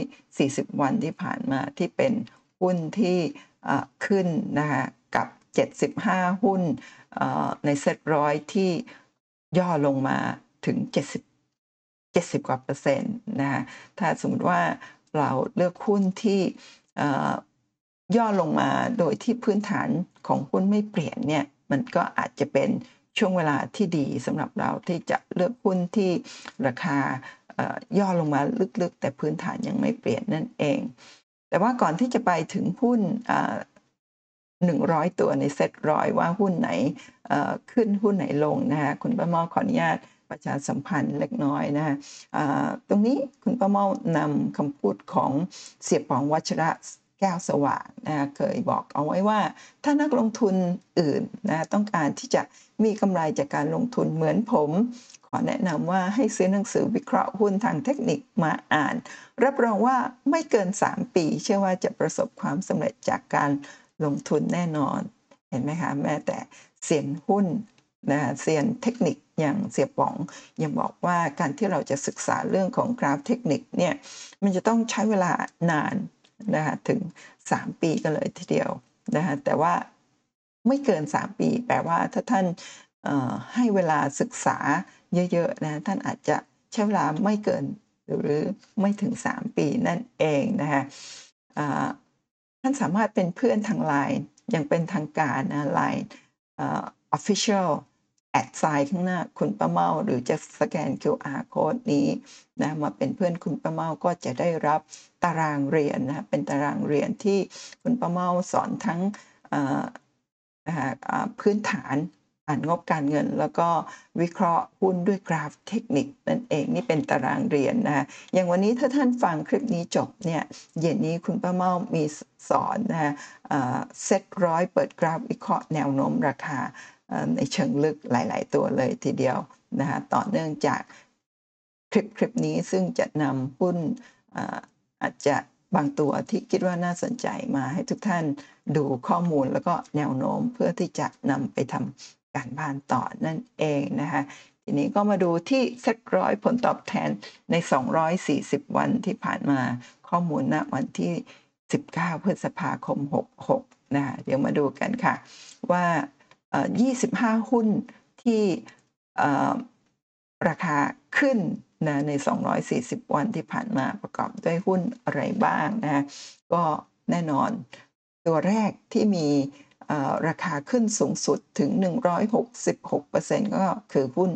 A: 240 วันที่ผ่านมาที่เป็นหุ้นที่ขึ้นนะคะกับ 75 หุ้นในเซ็ตร้อยที่ย่อลงมาถึง 70 70 กว่าเปอร์เซ็นต์นะคะถ้าสมมติว่าเราเลือกหุ้นที่ย่อลงมาโดยที่พื้นฐานของหุ้นไม่เปลี่ยนเนี่ยมันก็อาจจะเป็น ช่วงเวลาที่ดีสำหรับเราที่จะเลือกหุ้นที่ราคาย่อลงมาลึกๆ แต่พื้นฐานยังไม่เปลี่ยนนั่นเอง แต่ว่าก่อนที่จะไปถึงหุ้นหนึ่งร้อยตัวในเซ็ตร้อยว่าหุ้นไหนขึ้นหุ้นไหนลงนะคะคุณป้าเมาขออนุญาตประชาสัมพันธ์เล็กน้อยนะคะตรงนี้คุณป้าเมานำคำพูดของเสียป๋องวัชระ แก้วสว่างนะคะเคยบอกเอาไว้ว่า ถ้านักลงทุนอื่นนะต้องการที่จะมีกำไรจากการลงทุนเหมือนผม ขอแนะนำว่าให้ซื้อหนังสือวิเคราะห์หุ้นทางเทคนิคมาอ่าน รับรองว่าไม่เกิน 3 ปี เชื่อว่าจะประสบความสำเร็จจากการลงทุนแน่นอน เห็นไหมคะ แม้แต่เซียนหุ้นนะเซียนเทคนิคอย่างเสียป๋องยังบอกว่าการที่เราจะศึกษาเรื่องของกราฟเทคนิคเนี่ยมันจะต้องใช้เวลานาน นะคะถึง 3 ปีกันเลยทีเดียวนะคะแต่ว่าไม่เกิน 3 ปี แปลว่าถ้าท่านให้เวลาศึกษาเยอะๆนะท่านอาจจะใช้เวลาไม่เกินหรือไม่ถึง 3 ปีนั่นเองนะคะท่านสามารถเป็นเพื่อนทางไลน์ยังเป็นทางการนะไลน์ official แอดไซน์ข้างหน้าคุณป้าเมาหรือจะสแกน QR code นี้นะมาเป็นเพื่อนคุณป้าเมาก็จะได้รับตารางเรียนนะเป็นตารางเรียนที่คุณป้าเมาสอนทั้งพื้นฐานอ่านงบการเงิน แล้วก็วิเคราะห์หุ้นด้วยกราฟเทคนิคนั่นเองนี่เป็นตารางเรียนนะอย่างวันนี้ถ้าท่านฟังคลิปนี้จบเนี่ยเย็นนี้คุณป้าเมามีสอนนะเซตร้อยเปิดกราฟวิเคราะห์แนวโน้มราคา ในเชิงลึกหลาย ๆ ตัวเลยทีเดียวนะคะต่อเนื่องจากคลิปคลิปนี้ซึ่งจะนำหุ้นอาจจะบางตัวที่คิดว่าน่าสนใจมาให้ทุกท่านดูข้อมูลแล้วก็แนวโน้มเพื่อที่จะนำไปทำการบ้านต่อนั่นเองนะคะทีนี้ก็มาดูที่เซ็ตร้อยผลตอบแทนใน 240 วันที่ผ่านมาข้อมูลณวันที่ 19 พฤษภาคม 66 นะเดี๋ยวมาดูกันค่ะ ว่า 25 หุ้นที่ราคาขึ้นนะใน 240 วันที่ผ่านมาประกอบด้วยหุ้นอะไรบ้างนะก็แน่นอน ตัวแรกที่มีราคาขึ้นสูงสุดถึง 166%ก็คือหุ้น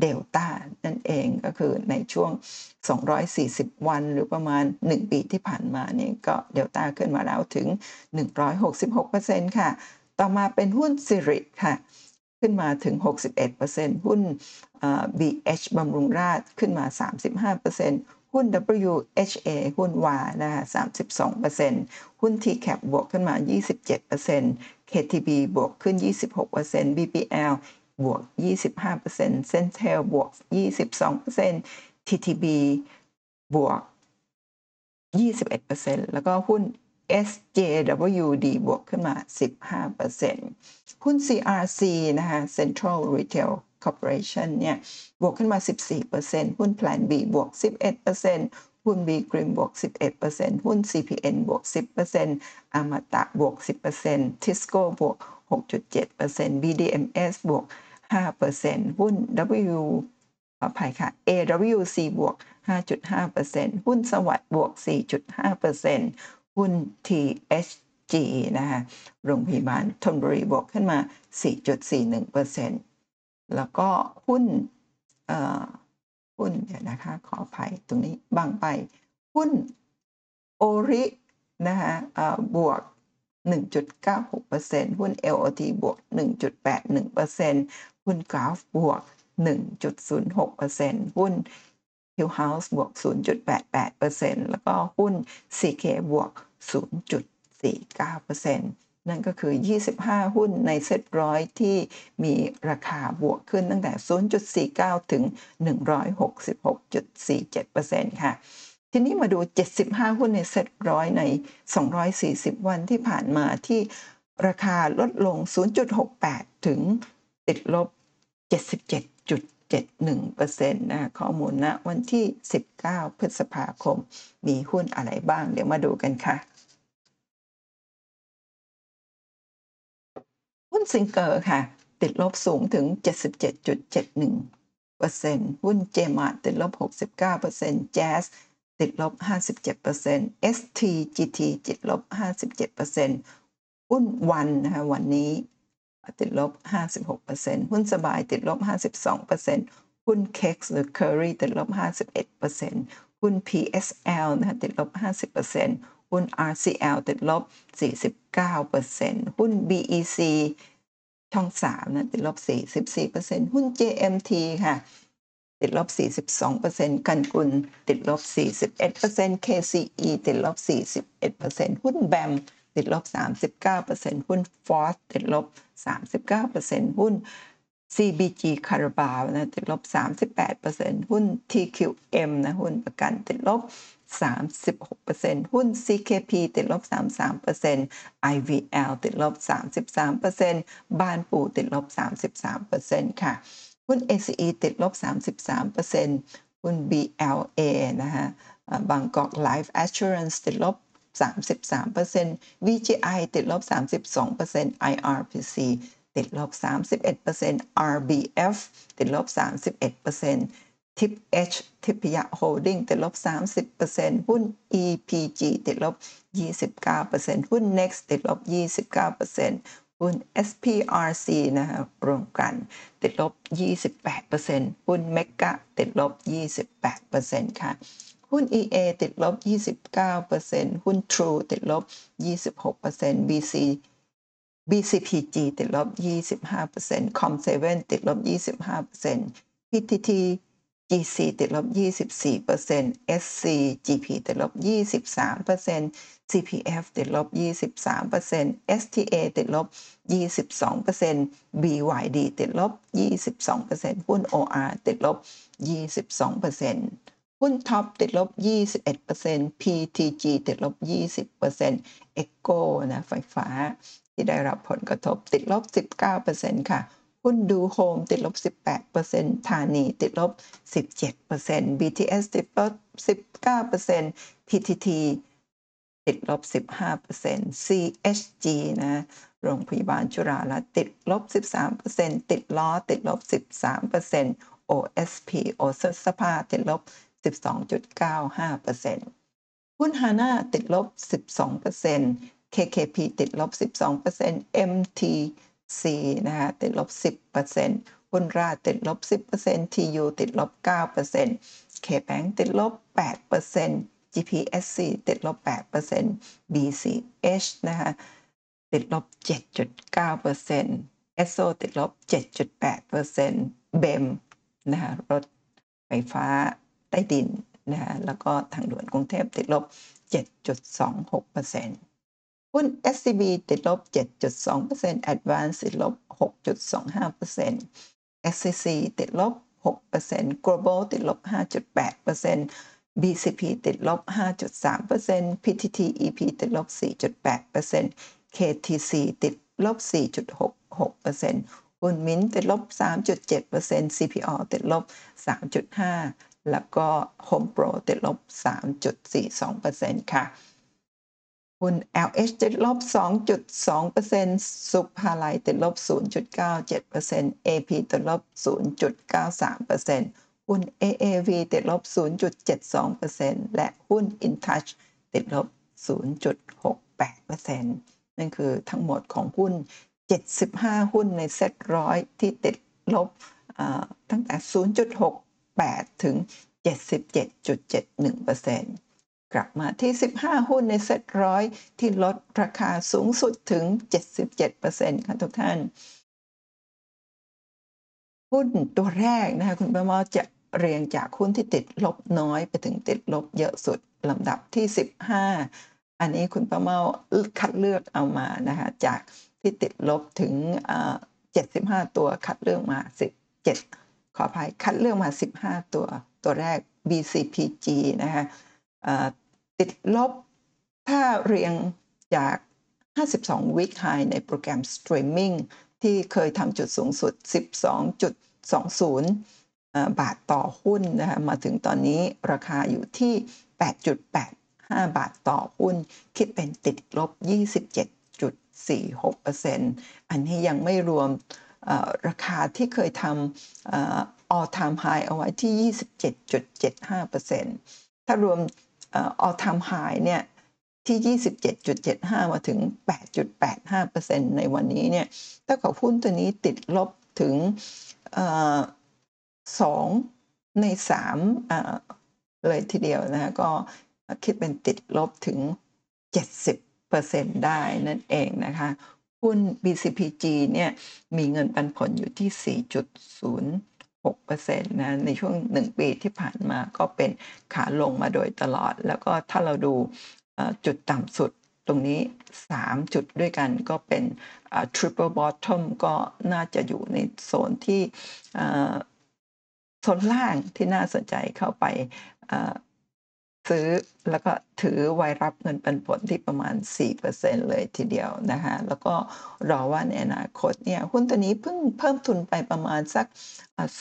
A: เดลต้านั่นเองก็คือในช่วง 240 วันหรือประมาณ 1 ปีที่ผ่านมาเนี่ยก็เดลต้าขึ้นมาแล้วถึง 166%ค่ะ ต่อมาเป็นหุ้นสิริค่ะ ขึ้นมาถึง 61%หุ้น BH บำรุงราชขึ้นมา 35%หุ้น WHA หุ้นวานะคะ32%หุ้น TCAP บวกขึ้นมา 27% KTB บวกขึ้น 26% BPL บวก 25% Centel บวก 22% TTB บวก 21%แล้วก็หุ้น SJWD บวกขึ้นมา 15%หุ้น CRC นะคะ Central Retail Corporation เนี่ย บวกขึ้นมา 14%หุ้น Plan B บวก 11%หุ้น B Grim บวก 11%หุ้น CPN บวก 10%อมตะบวก 10% Tisco บวก 6.7% BDMs บวก 5%หุ้น W ขออภัยค่ะ AWC บวก 5.5%หุ้นสวัสด์บวก 4.5%ห หุ้น THG นะคะโรงพยาบาลธนบุรีบวกขึ้นมา 4.41%แล้วก็หุ้นเอ่อหุ้นเดี๋ยวนะคะขออภัยตรงนี้บางไป หุ้นโอรินะคะเอ่อบวก 1.96%หุ้น LOT บวก 1.81%หุ้นกราฟบวก 1.06%หุ้น Hill House บวก 0.88%แล้วก็หุ้น CK บวก 0.49%นั่นก็คือ 25 หุ้นในเซ็ตร้อยที่มีราคาบวกขึ้นตั้งแต่ 0.49 ถึง 166.47%ค่ะ ทีนี้มาดู 75 หุ้นในเซ็ตร้อยใน 240 วันที่ผ่านมาที่ราคาลดลง 0.68 ถึงติดลบ 77 77.71%นะข้อมูลณนะวันที่ 19 พฤษภาคม มีหุ้นอะไรบ้าง เดี๋ยวมาดูกันค่ะ หุ้นซิงเกอร์ค่ะ ติดลบสูงถึง 77.71%หุ้นเจมาติดลบ 69%แจ๊สติดลบ 57% STGT ติดลบ 57%หุ้นวันนะคะวันนี้ ติดลบ 56%หุ้นสบายติดลบ 52%หุ้นเค็กหรือ Curry ติดลบ 51%หุ้น PSL นะคะติดลบ 50%หุ้น RCL ติดลบ 49%หุ้น BEC ช่อง3นะติดลบ 44%หุ้น JMT ค่ะ ติดลบ 42%กันกุลติดลบ 41% KCE ติดลบ 41%หุ้นแบม ติดลบ 39%หุ้นฟอสติดลบ 39%หุ้น CBG คาราบาวนะติดลบ 38%หุ้น TQM นะหุ้นประกันติดลบ 36%หุ้น CKP ติดลบ 33% IVL ติดลบ 33%บ้านปูติดลบ 33%ค่ะ หุ้น ACE ติดลบ 33%หุ้น BLA นะคะบางกอก Life Assurance ติดลบ 33% VGI ติดลบ 32% IRPC ติดลบ 31% RBF ติดลบ 31% TIPH ทิพยะโฮลดิ้งติดลบ 30%หุ้น EPG ติดลบ 29%หุ้น NEX ติดลบ 29%หุ้น SPRC นะคะรวมกันติดลบ 28%หุ้น Mega ติดลบ 28%ค่ะ หุ้น EA ติดลบ 29%หุ้น True ติดลบ 26% BC BCPG ติดลบ 25% Com7 ติดลบ 25% PTT GC ติดลบ 24% SCGP ติดลบ 23% CPF ติดลบ 23% STA ติดลบ 22% BYD ติดลบ 22%หุ้น OR ติดลบ 22% หุ้นท็อปติดลบ 21% PTG ติดลบ 20% Echo นะไฟฟ้า ที่ได้รับผลกระทบติดลบ 19%ค่ะ หุ้นดูโฮมติดลบ 18%ธานีติดลบ 17% BTS ติดลบ 19% PTT ติดลบ 15% CHG นะ โรงพยาบาลจุฬาลัตติดลบ 13%ติดล้อติดลบ 13% OSP โอสสภาติดลบ 12.95%หุ้นฮาน่าติดลบ 12% KKP ติดลบ 12% MTC นะคะติดลบ 10%หุ้นราติดลบ 10% TU ติดลบ 9% KBank ติดลบ 8% GPSC ติดลบ 8% BCH นะคะติดลบ 7.9% SO ติดลบ 7.8% BEM นะคะรถไฟฟ้า ใต้ดินนะคะแล้วก็ทางด่วนกรุงเทพติดลบ 7.26%หุ้น SCB ติดลบ 7.2% Advance ติดลบ 6.25% SCC ติดลบ 6% Global ติดลบ 5.8% BCP ติดลบ 5.3% PTT EP ติดลบ 4.8% KTC ติดลบ 4.66%หุ้นมิ้นติดลบ 3.7% CPO ติดลบ 3.5% แล้วก็ Home Pro ติดลบ 3.42%ค่ะหุ้น LH ติดลบ 2.2%ซุปฮาไลติดลบ 0.97% AP ติดลบ 0.93%หุ้น AAV ติดลบ 0.72%และหุ้น InTouch ติดลบ 0.68%นั่นคือทั้งหมดของหุ้น 75 หุ้นในเซ็ตร้อยที่ติดลบตั้งแต่ 0.6 8 ถึง 77.71%กลับมาที่ 15 หุ้นในเซ็ตร้อยที่ลดราคาสูงสุดถึง 77%ค่ะทุกท่าน หุ้นตัวแรกนะคะคุณประมอจะเรียงจากหุ้นที่ติดลบน้อยไปถึงติดลบเยอะสุดลำดับที่ 15 อันนี้คุณประเมาคัดเลือกเอามานะคะจากที่ติดลบถึง 75 ตัวคัดเลือกมา 17 ขออภัยคัดเลือกมา 15 ตัว ตัวแรก BCPG นะคะติดลบถ้าเรียงจาก 52 week high ในโปรแกรมสตรีมมิ่งที่เคยทำจุดสูงสุด 12.20 บาทต่อหุ้นนะคะมาถึงตอนนี้ราคาอยู่ที่ 8.85 บาทต่อหุ้น คิดเป็นติดลบ 27.46%อันนี้ยังไม่รวม ราคาที่เคยทำ all time high เอาไว้ที่ 27.75%ถ้ารวม all time high เนี่ยที่ 27.75 มาถึง 8.85%ในวันนี้เนี่ยเท่ากับหุ้นตัวนี้ติดลบถึงสองในสามเลยทีเดียวนะก็คิดเป็นติดลบถึง 70%ได้นั่นเองนะคะ หุ้น BCPG เนี่ยมีเงินปันผลอยู่ที่ 4.06%นะในช่วง 1 ปีที่ผ่านมาก็เป็นขาลงมาโดยตลอด แล้วก็ถ้าเราดูจุดต่ำสุดตรงนี้ 3 จุดด้วยกันก็เป็น triple bottom ก็น่าจะอยู่ในโซนที่โซนล่างที่น่าสนใจเข้าไป ซื้อแล้วก็ถือไว้รับเงินปันผลที่ประมาณ 4%เลยทีเดียวนะคะแล้วก็รอว่าในอนาคตเนี่ยหุ้นตัวนี้เพิ่งเพิ่มทุนไปประมาณสัก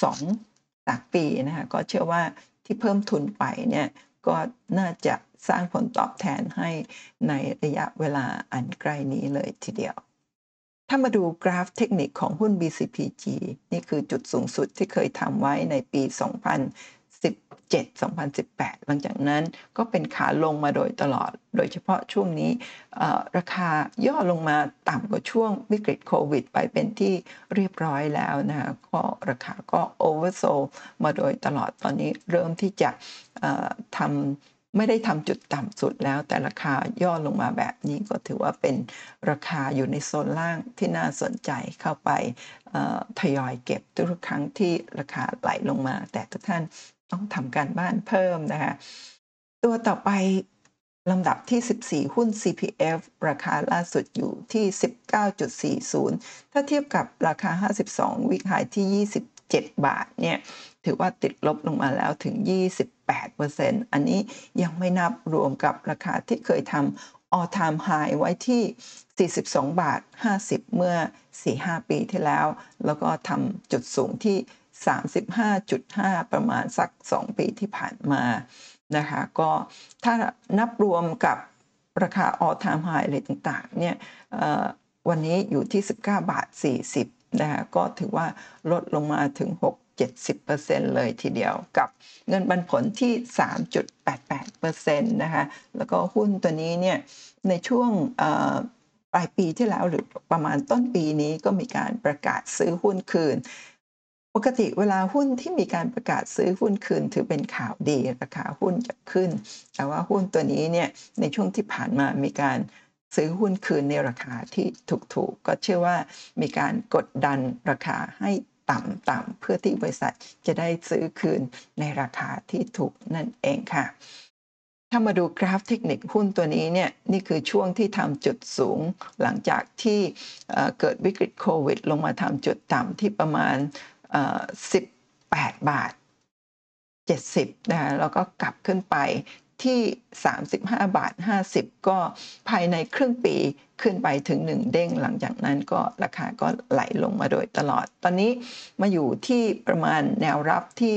A: สองสามปีนะคะก็เชื่อว่าที่เพิ่มทุนไปเนี่ยก็น่าจะสร้างผลตอบแทนให้ในระยะเวลาอันใกล้นี้เลยทีเดียว ถ้ามาดูกราฟเทคนิคของหุ้น BCPG นี่คือจุดสูงสุดที่เคยทำไว้ในปี 2017 2018 หลังจากนั้นก็เป็นขาลงมาโดยตลอด โดยเฉพาะช่วงนี้ราคาย่อลงมาต่ำกว่าช่วงวิกฤตโควิด ไปเป็นที่เรียบร้อยแล้วนะคะก็ราคาก็โอเวอร์โซลมาโดยตลอดตอนนี้เริ่มที่จะทำไม่ได้ทำจุดต่ำสุดแล้ว แต่ราคาย่อลงมาแบบนี้ก็ถือว่าเป็นราคาอยู่ในโซนล่างที่น่าสนใจเข้าไปทยอยเก็บทุกครั้งที่ราคาไหลลงมา แต่ทุกท่าน ต้องทำการบ้านเพิ่มนะคะตัวต่อไปลำดับที่ 14 หุ้น CPF ราคาล่าสุดอยู่ที่ 19.40 ถ้าเทียบกับราคา 52 วิกไฮที่ 27 บาทเนี่ยถือว่าติดลบลงมาแล้วถึง 28%อันนี้ยังไม่นับรวมกับราคาที่เคยทำ all time high ไว้ที่ 42 บาท 50 เมื่อ 4-5 ปีที่แล้ว แล้วก็ทำจุดสูงที่ 35.5 ประมาณสัก 2 ปีที่ผ่านมานะคะก็ถ้านับรวมกับราคา all time high อะไรต่างๆเนี่ยวันนี้อยู่ที่ 19 บาท 40นะคะก็ถือว่าลดลงมาถึง 6 70%เลยทีเดียวกับเงินปันผลที่ 3.88%นะคะแล้วก็หุ้นตัวนี้เนี่ยในช่วงปลายปีที่แล้วหรือประมาณต้นปีนี้ก็มีการประกาศซื้อหุ้นคืน ปกติเวลาหุ้นที่มีการประกาศซื้อหุ้นคืนถือเป็นข่าวดีราคาหุ้นจะขึ้น แต่ว่าหุ้นตัวนี้เนี่ยในช่วงที่ผ่านมามีการซื้อหุ้นคืนในราคาที่ถูกๆก็เชื่อว่ามีการกดดันราคาให้ต่ำๆเพื่อที่บริษัทจะได้ซื้อคืนในราคาที่ถูกนั่นเองค่ะ ถ้ามาดูกราฟเทคนิคหุ้นตัวนี้เนี่ยนี่คือช่วงที่ทำจุดสูง หลังจากที่เกิดวิกฤตโควิด ลงมาทำจุดต่ำที่ประมาณ 18 บาท 70นะแล้วก็กลับขึ้นไปที่ 35 บาท 50 ก็ภายในครึ่งปีขึ้นไปถึง 1 เด้งหลังจากนั้นก็ราคาก็ไหลลงมาโดยตลอด ตอนนี้มาอยู่ที่ประมาณแนวรับที่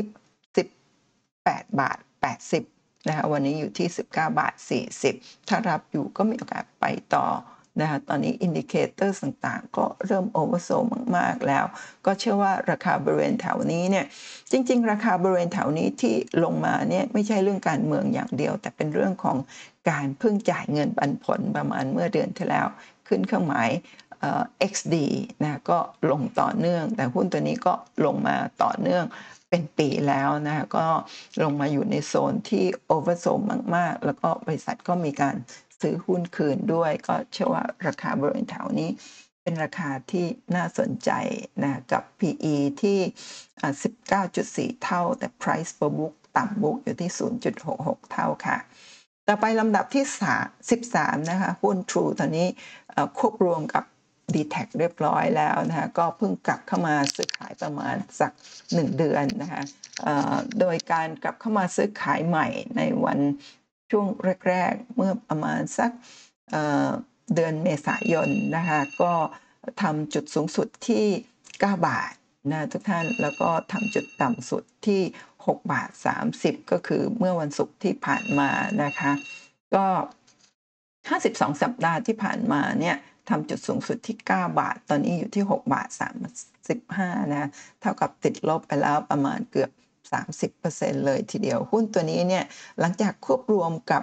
A: 18 บาท 80นะคะวันนี้อยู่ที่ 19 บาท 40 ถ้ารับอยู่ก็มีโอกาสไปต่อ นะคะตอนนี้ indicator ต่างๆ ก็เริ่ม oversold มากๆแล้ว ก็เชื่อว่าราคาบริเวณแถวนี้เนี่ยจริง ๆ ราคาบริเวณแถวนี้ที่ลงมาเนี่ยไม่ใช่เรื่องการเมืองอย่างเดียว แต่เป็นเรื่องของการเพิ่งจ่ายเงินปันผลประมาณเมื่อเดือนที่แล้ว ขึ้นเครื่องหมาย XD นะก็ลงต่อเนื่อง แต่หุ้นตัวนี้ก็ลงมาต่อเนื่องเป็นปีแล้วนะก็ลงมาอยู่ในโซนที่โอเวอร์โซมมาก ๆ แล้วก็บริษัทก็มีการ ซื้อหุ้นคืนด้วย ก็เชื่อว่าราคาบริเวณแถวนี้ เป็นราคาที่น่าสนใจนะกับ PE ที่ 19.4 เท่า แต่ Price per book ต่ำ book อยู่ที่ 0.66 เท่าค่ะต่อไปลำดับที่ 13 นะคะ หุ้น True ตอนนี้ควบรวมกับ d t แทเรียบร้อยแล้วนะคะก็เพิ่งกลับเข้ามาซื้อขายประมาณสัก 1 เดือนนะคะโดยการกลับเข้ามาซื้อขายใหม่ในวัน ช่วงแรกๆ เมื่อประมาณสักเดือนเมษายนนะคะก็ทำจุดสูงสุดที่ 9 บาทนะทุกท่านแล้วก็ทำจุดต่ำสุดที่ 6 บาท 30 ก็คือเมื่อวันศุกร์ที่ผ่านมานะคะก็ 52 สัปดาห์ที่ผ่านมาเนี่ยทำจุดสูงสุดที่ 9 บาท ตอนนี้อยู่ที่ 6 บาท 35นะเท่ากับติดลบไปแล้วประมาณเกือบ 30%เลยทีเดียว หุ้นตัวนี้เนี่ยหลังจากควบรวมกับ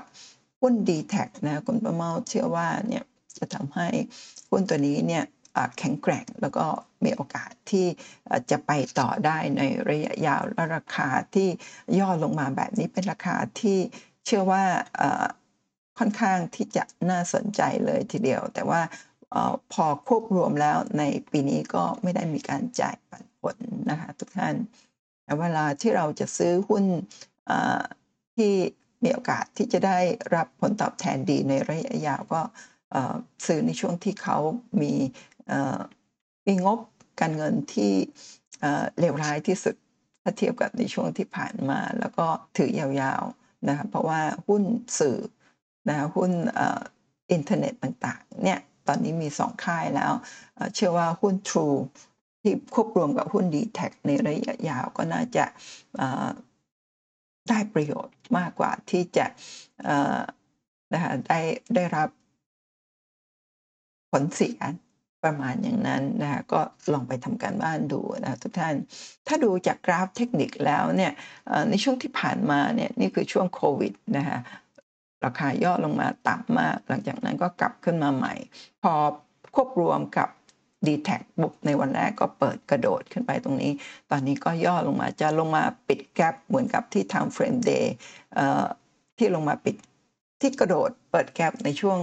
A: หุ้น d t แทนะคุณประเมาเชื่อว่าเนี่ยจะทำให้หุ้นตัวนี้เนี่ยแข็งแกร่งแล้วก็มีโอกาสที่จะไปต่อได้ในระยะยาวและราคาที่ย่อลงมาแบบนี้เป็นราคาที่เชื่อว่าค่อนข้างที่จะน่าสนใจเลยทีเดียว แต่ว่าพอควบรวมแล้วในปีนี้ก็ไม่ได้มีการจ่ายปันผลนะคะทุกท่าน เวลาที่เราจะซื้อหุ้นที่มีโอกาสที่จะได้รับผลตอบแทนดีในระยะยาวก็ซื้อในช่วงที่เขามีมีงบการเงินที่เลวร้ายที่สุดถ้าเทียบกับในช่วงที่ผ่านมา แล้วก็ถือยาวๆนะคะเพราะว่าหุ้นสื่อนะหุ้นอินเทอร์เน็ตต่างๆเนี่ยตอนนี้มีสองค่ายแล้ว เชื่อว่าหุ้น True ที่ควบรวมกับหุ้น d t แทในระยะยาวก็น่าจะได้ประโยชน์มากกว่าที่จะนะคะได้ได้รับผลเสียประมาณอย่างนั้นนะคะก็ลองไปทำการบ้านดูนะทุกท่าน ถ้าดูจากกราฟเทคนิคแล้วเนี่ยในช่วงที่ผ่านมาเนี่ยนี่คือช่วงโควิดนะคะราคาย่อลงมาต่ำมาก หลังจากนั้นก็กลับขึ้นมาใหม่ พอควบรวมกับ d t แทบุกในวันแรกก็เปิดกระโดดขึ้นไปตรงนี้ ตอนนี้ก็ย่อลงมาจะลงมาปิดแกลบเหมือนกับที่ทางเฟรมเดย์ที่ลงมาปิดที่กระโดดเปิดแกลบในช่วง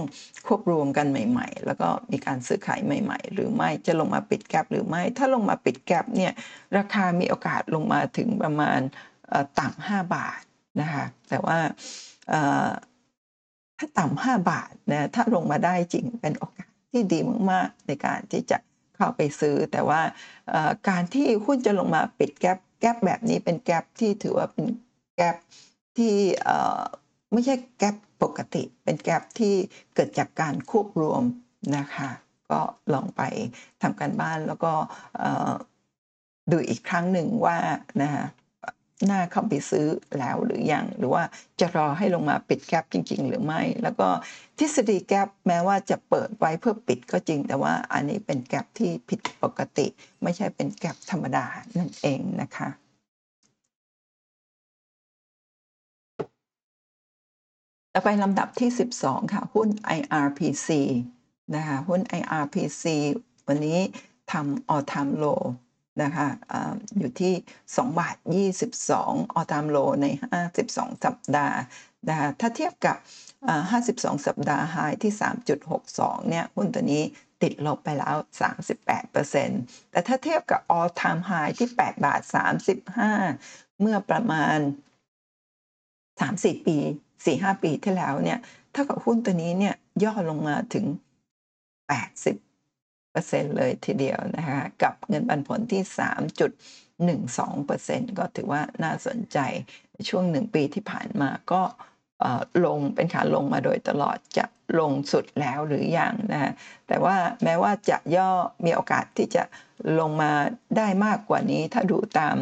A: ควบรวมกันใหม่ ๆ แล้วก็มีการซื้อขายใหม่ ๆ หรือไม่จะลงมาปิดแกลบหรือไม่ ถ้าลงมาปิดแกลบเนี่ยราคามีโอกาสลงมาถึงประมาณต่ำห้าบาทนะคะแต่ว่าถ้าต่ำห้าบาทนะถ้าลงมาได้จริงเป็นโอกาสที่ดีมาก ๆ ในการที่จะ เข้าไปซื้อ แต่ว่าการที่หุ้นจะลงมาปิดแกลบแกลบแบบนี้เป็นแกลบที่ถือว่าเป็นแกลบที่ไม่ใช่แกลบปกติ เป็นแกลบที่เกิดจากการควบรวมนะคะก็ลองไปทำการบ้านแล้วก็ดูอีกครั้งหนึ่งว่านะคะ หน่าเข้าไปซื้อแล้วหรือยัง หรือว่าจะรอให้ลงมาปิดแกลบจริง ๆ หรือไม่ แล้วก็ทฤษฎีแกลบแม้ว่าจะเปิดไว้เพื่อปิดก็จริง แต่ว่าอันนี้เป็นแกลบที่ผิดปกติ ไม่ใช่เป็นแกลบธรรมดานั่นเองนะคะต่อไปลำดับที่ 12 ค่ะ หุ้น IRPC นะคะหุ้น IRPC วันนี้ทำ all time low นะคะออยู่ที่ 2 บาท 22 ออตามโลใน 52 สัปดาห์นะคะถ้าเทียบกับ 52 สัปดาห์ไฮที่ 3.62 เนี่ยหุ้นตัวนี้ติดลบไปแล้ว 38%แต่ถ้าเทียบกับ all time high ที่ 8 บาท 35 เมื่อประมาณ 3-4 ปี 4-5 ปีที่แล้วเนี่ยเท่ากับหุ้นตัวนี้เนี่ยย่อลงมาถึง 80 3%เลยทีเดียวนะคะกับเงินปันผลที่ 3.12%ก็ถือว่าน่าสนใจในช่วงหนึ่งปีที่ผ่านมาก็ลงเป็นขาลงมาโดยตลอดจะลงสุดแล้วหรือยังนะะแต่ว่าแม้ว่าจะย่อมีโอกาสที่จะลงมาได้มากกว่านี้ ถ้าดูตาม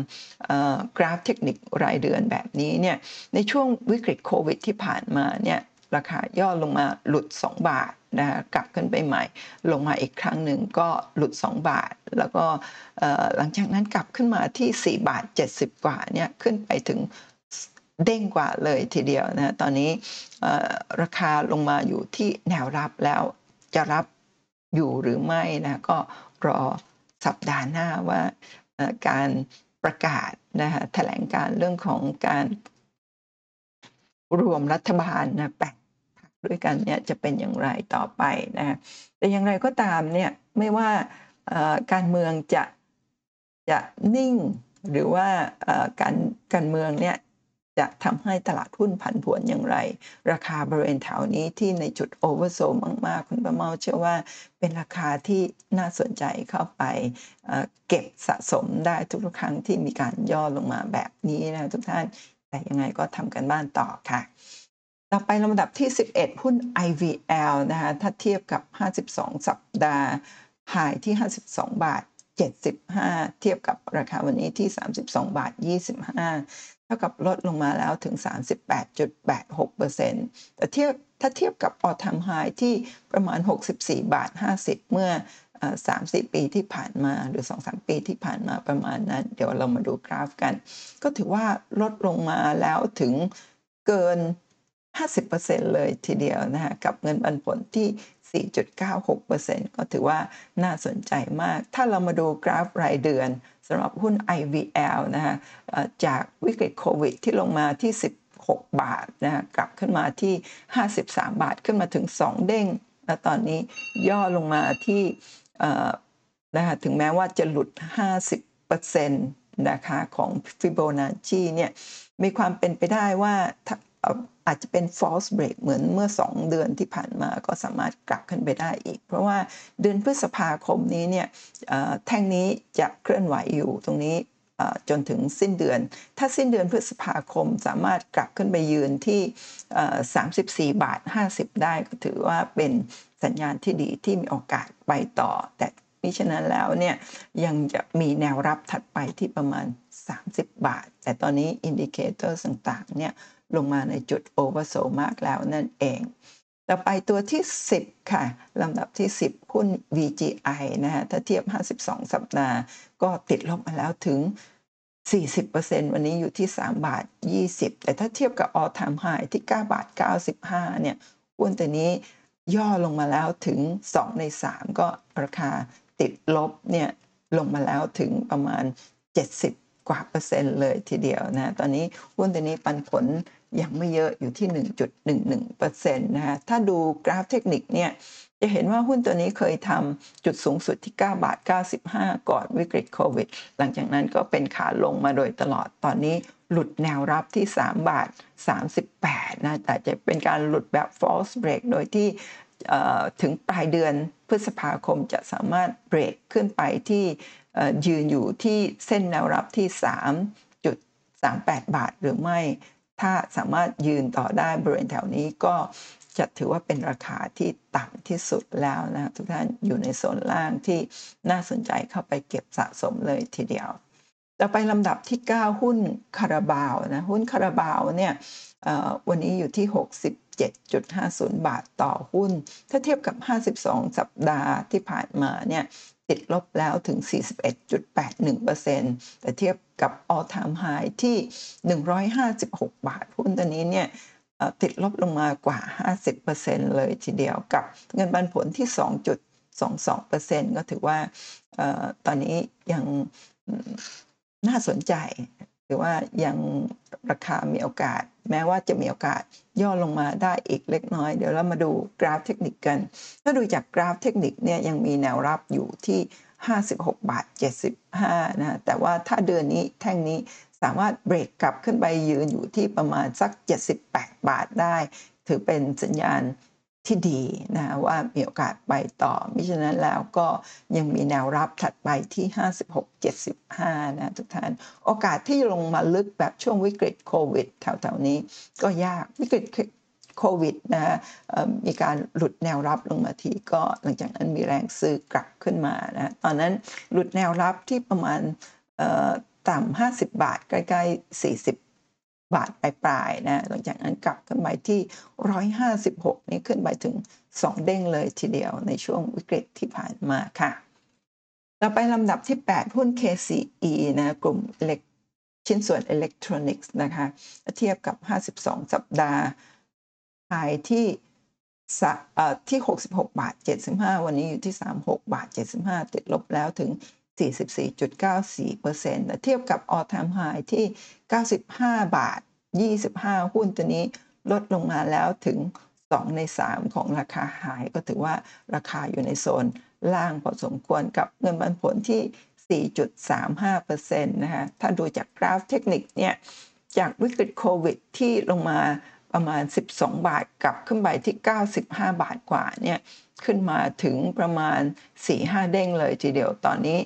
A: กราฟเทคนิครายเดือนแบบนี้เนี่ยในช่วงวิกฤตโควิดที่ผ่านมาเนี่ยราคาย่อลงมาหลุด 2 บาท นะฮะกลับขึ้นไปใหม่ ลงมาอีกครั้งหนึ่งก็หลุด 2 บาท แล้วก็หลังจากนั้นกลับขึ้นมาที่ 4 บาท 70 กว่าเนี่ยขึ้นไปถึงเด้งกว่าเลยทีเดียวนะตอนนี้ราคาลงมาอยู่ที่แนวรับแล้วจะรับอยู่หรือไม่นะก็รอสัปดาห์หน้าว่าการประกาศนะฮะแถลงการเรื่องของการรวมรัฐบาลนะแปด ด้วยกันเนี่ยจะเป็นอย่างไรต่อไปนะฮะแต่อย่างไรก็ตามเนี่ยไม่ว่าการเมืองจะจะนิ่ง หรือว่าการการเมืองเนี่ยจะทำให้ตลาดหุ้นผันผวนอย่างไร ราคาบริเวณแถวนี้ที่ในจุดโอเวอร์โซมาก ๆ คุณประเมาเชื่อว่าเป็นราคาที่น่าสนใจเข้าไปเก็บสะสมได้ทุกครั้งที่มีการย่อลงมาแบบนี้นะทุกท่าน แต่ยังไงก็ทำกันบ้านต่อค่ะ ต่อไปลำดับที่ 11 หุ้น IVL นะคะถ้าเทียบกับ 52 สัปดาห์หายที่ 52 บาท 75 เทียบกับราคาวันนี้ที่ 32 บาท 25 เท่ากับลดลงมาแล้วถึง 38.86%แต่เทียบถ้าเทียบกับออทามไฮที่ประมาณ 64 บาท 50 เมื่อสามสี่ปีที่ผ่านมาหรือ 2-3 ปีที่ผ่านมาประมาณนั้น เดี๋ยวเรามาดูกราฟกัน ก็ถือว่าลดลงมาแล้วถึงเกิน 50%เลยทีเดียวนะฮะกับเงินปันผลที่ 4.96%ก็ถือว่าน่าสนใจมาก ถ้าเรามาดูกราฟรายเดือนสำหรับหุ้น IVL นะฮะจากวิกฤตโควิดที่ลงมาที่ 16 บาทนะฮะกลับขึ้นมาที่ 53 บาทขึ้นมาถึง 2 เด้ง และตอนนี้ย่อลงมาที่นะคะถึงแม้ว่าจะหลุด 50%นะคะของ Fibonacci เนี่ยมีความเป็นไปได้ว่า อาจจะเป็น false break เหมือนเมื่อ 2 เดือนที่ผ่านมาก็สามารถกลับขึ้นไปได้อีก เพราะว่าเดือนพฤษภาคมนี้เนี่ยแท่งนี้จะเคลื่อนไหวอยู่ตรงนี้จนถึงสิ้นเดือน ถ้าสิ้นเดือนพฤษภาคมสามารถกลับขึ้นไปยืนที่ 34 บาท 50 ได้ก็ถือว่าเป็นสัญญาณที่ดีที่มีโอกาสไปต่อ แต่มิฉะนั้นแล้วเนี่ยยังจะมีแนวรับถัดไปที่ประมาณ 30 บาท แต่ตอนนี้ indicator ต่างๆเนี่ย ลงมาในจุด oversold มากแล้วนั่นเอง ต่อไปตัวที่ 10 ค่ะลำดับที่ 10 หุ้น VGI นะฮะถ้าเทียบ 52 สัปดาห์ ก็ติดลบมาแล้วถึง 40%วันนี้อยู่ที่ 3 บาท 20 แต่ถ้าเทียบกับ all time high ที่ 9 บาท 95 เนี่ยหุ้นตัวนี้ย่อลงมาแล้วถึง 2 ใน 3 ก็ราคาติดลบเนี่ยลงมาแล้วถึงประมาณ 70 กว่าเปอร์เซ็นต์เลยทีเดียวนะตอนนี้หุ้นตัวนี้ปันผลยังไม่เยอะอยู่ที่ 1.11%นะฮะถ้าดูกราฟเทคนิคเนี่ยจะเห็นว่าหุ้นตัวนี้เคยทำจุดสูงสุดที่ 9 บาท 95 ก่อนวิกฤตโควิด หลังจากนั้นก็เป็นขาลงมาโดยตลอดตอนนี้หลุดแนวรับที่ 3 บาท 38 นะ แต่จะเป็นการหลุดแบบ false break โดยที่ถึงปลายเดือนพฤษภาคมจะสามารถเบรกขึ้นไปที่ ยืนอยู่ที่เส้นแนวรับที่ 3.38 บาทหรือไม่ ถ้าสามารถยืนต่อได้บริเวณแถวนี้ก็จะถือว่าเป็นราคาที่ต่ำที่สุดแล้วนะทุกท่านอยู่ในโซนล่างที่น่าสนใจเข้าไปเก็บสะสมเลยทีเดียวต่อไปลำดับที่ 9 หุ้นคาราบาวนะหุ้นคาราบาวเนี่ยวันนี้อยู่ที่ 67.50 บาทต่อหุ้น ถ้าเทียบกับ 52 สัปดาห์ที่ผ่านมาเนี่ย ติดลบแล้วถึง 41.81%แต่เทียบกับ all time high ที่ 156 บาทหุ้นตัวนี้เนี่ยติดลบลงมากว่า 50%เลยทีเดียวกับเงินปันผลที่ 2.22%ก็ถือว่าออตอนนี้ยังน่าสนใจ หรือว่ายังราคามีโอกาส แม้ว่าจะมีโอกาสย่อลงมาได้อีกเล็กน้อย เดี๋ยวเรามาดูกราฟเทคนิคกัน ถ้าดูจากกราฟเทคนิคเนี่ยยังมีแนวรับอยู่ที่ 56 บาท 75 นะแต่ว่าถ้าเดือนนี้แท่งนี้สามารถเบรกกลับขึ้นไปยืนอยู่ที่ประมาณสัก 78 บาทได้ ถือเป็นสัญญาณ ที่ดีนะว่ามีโอกาสไปต่อมิฉะนั้นแล้วก็ยังมีแนวรับถัดไปที่ 56-75 นะทุกท่าน โอกาสที่ลงมาลึกแบบช่วงวิกฤตโควิดแถวๆนี้ก็ยากวิกฤตโควิดนะมีการหลุดแนวรับลงมาทีก็หลังจากนั้นมีแรงซื้อกลับขึ้นมานะตอนนั้นหลุดแนวรับที่ประมาณต่ำ50 บาท ใกล้ๆ 40 บาทปลายๆนะหลังจากนั้นกลับขึ้นไปที่ 156 นี่ขึ้นไปถึง 2 เด้งเลยทีเดียวในช่วงวิกฤตที่ผ่านมาค่ะต่อไปลำดับที่ 8 หุ้น KCE นะกลุ่มเล็กชิ้นส่วนอิเล็กทรอนิกส์นะคะเทียบกับ 52 สัปดาห์ขายที่ที่ 66 บาท 75 วันนี้อยู่ที่ 36 บาท 75 ติดลบแล้วถึง 44.94%เทียบกับ all time high ที่ 95 บาท 25 หุ้นตัวนี้ลดลงมาแล้วถึง 2 ใน 3 ของราคาหายก็ถือว่าราคาอยู่ในโซนล่างพอสมควรกับเงินปันผลที่ 4.35%นะคะถ้าดูจากกราฟเทคนิคเนี่ยจากวิกฤตโควิดที่ลงมา ประมาณ 12 บาทกลับขึ้นไปที่ 95 บาทกว่าเนี่ยขึ้นมาถึงประมาณ 4-5 เด้งเลยทีเดียวตอนนี้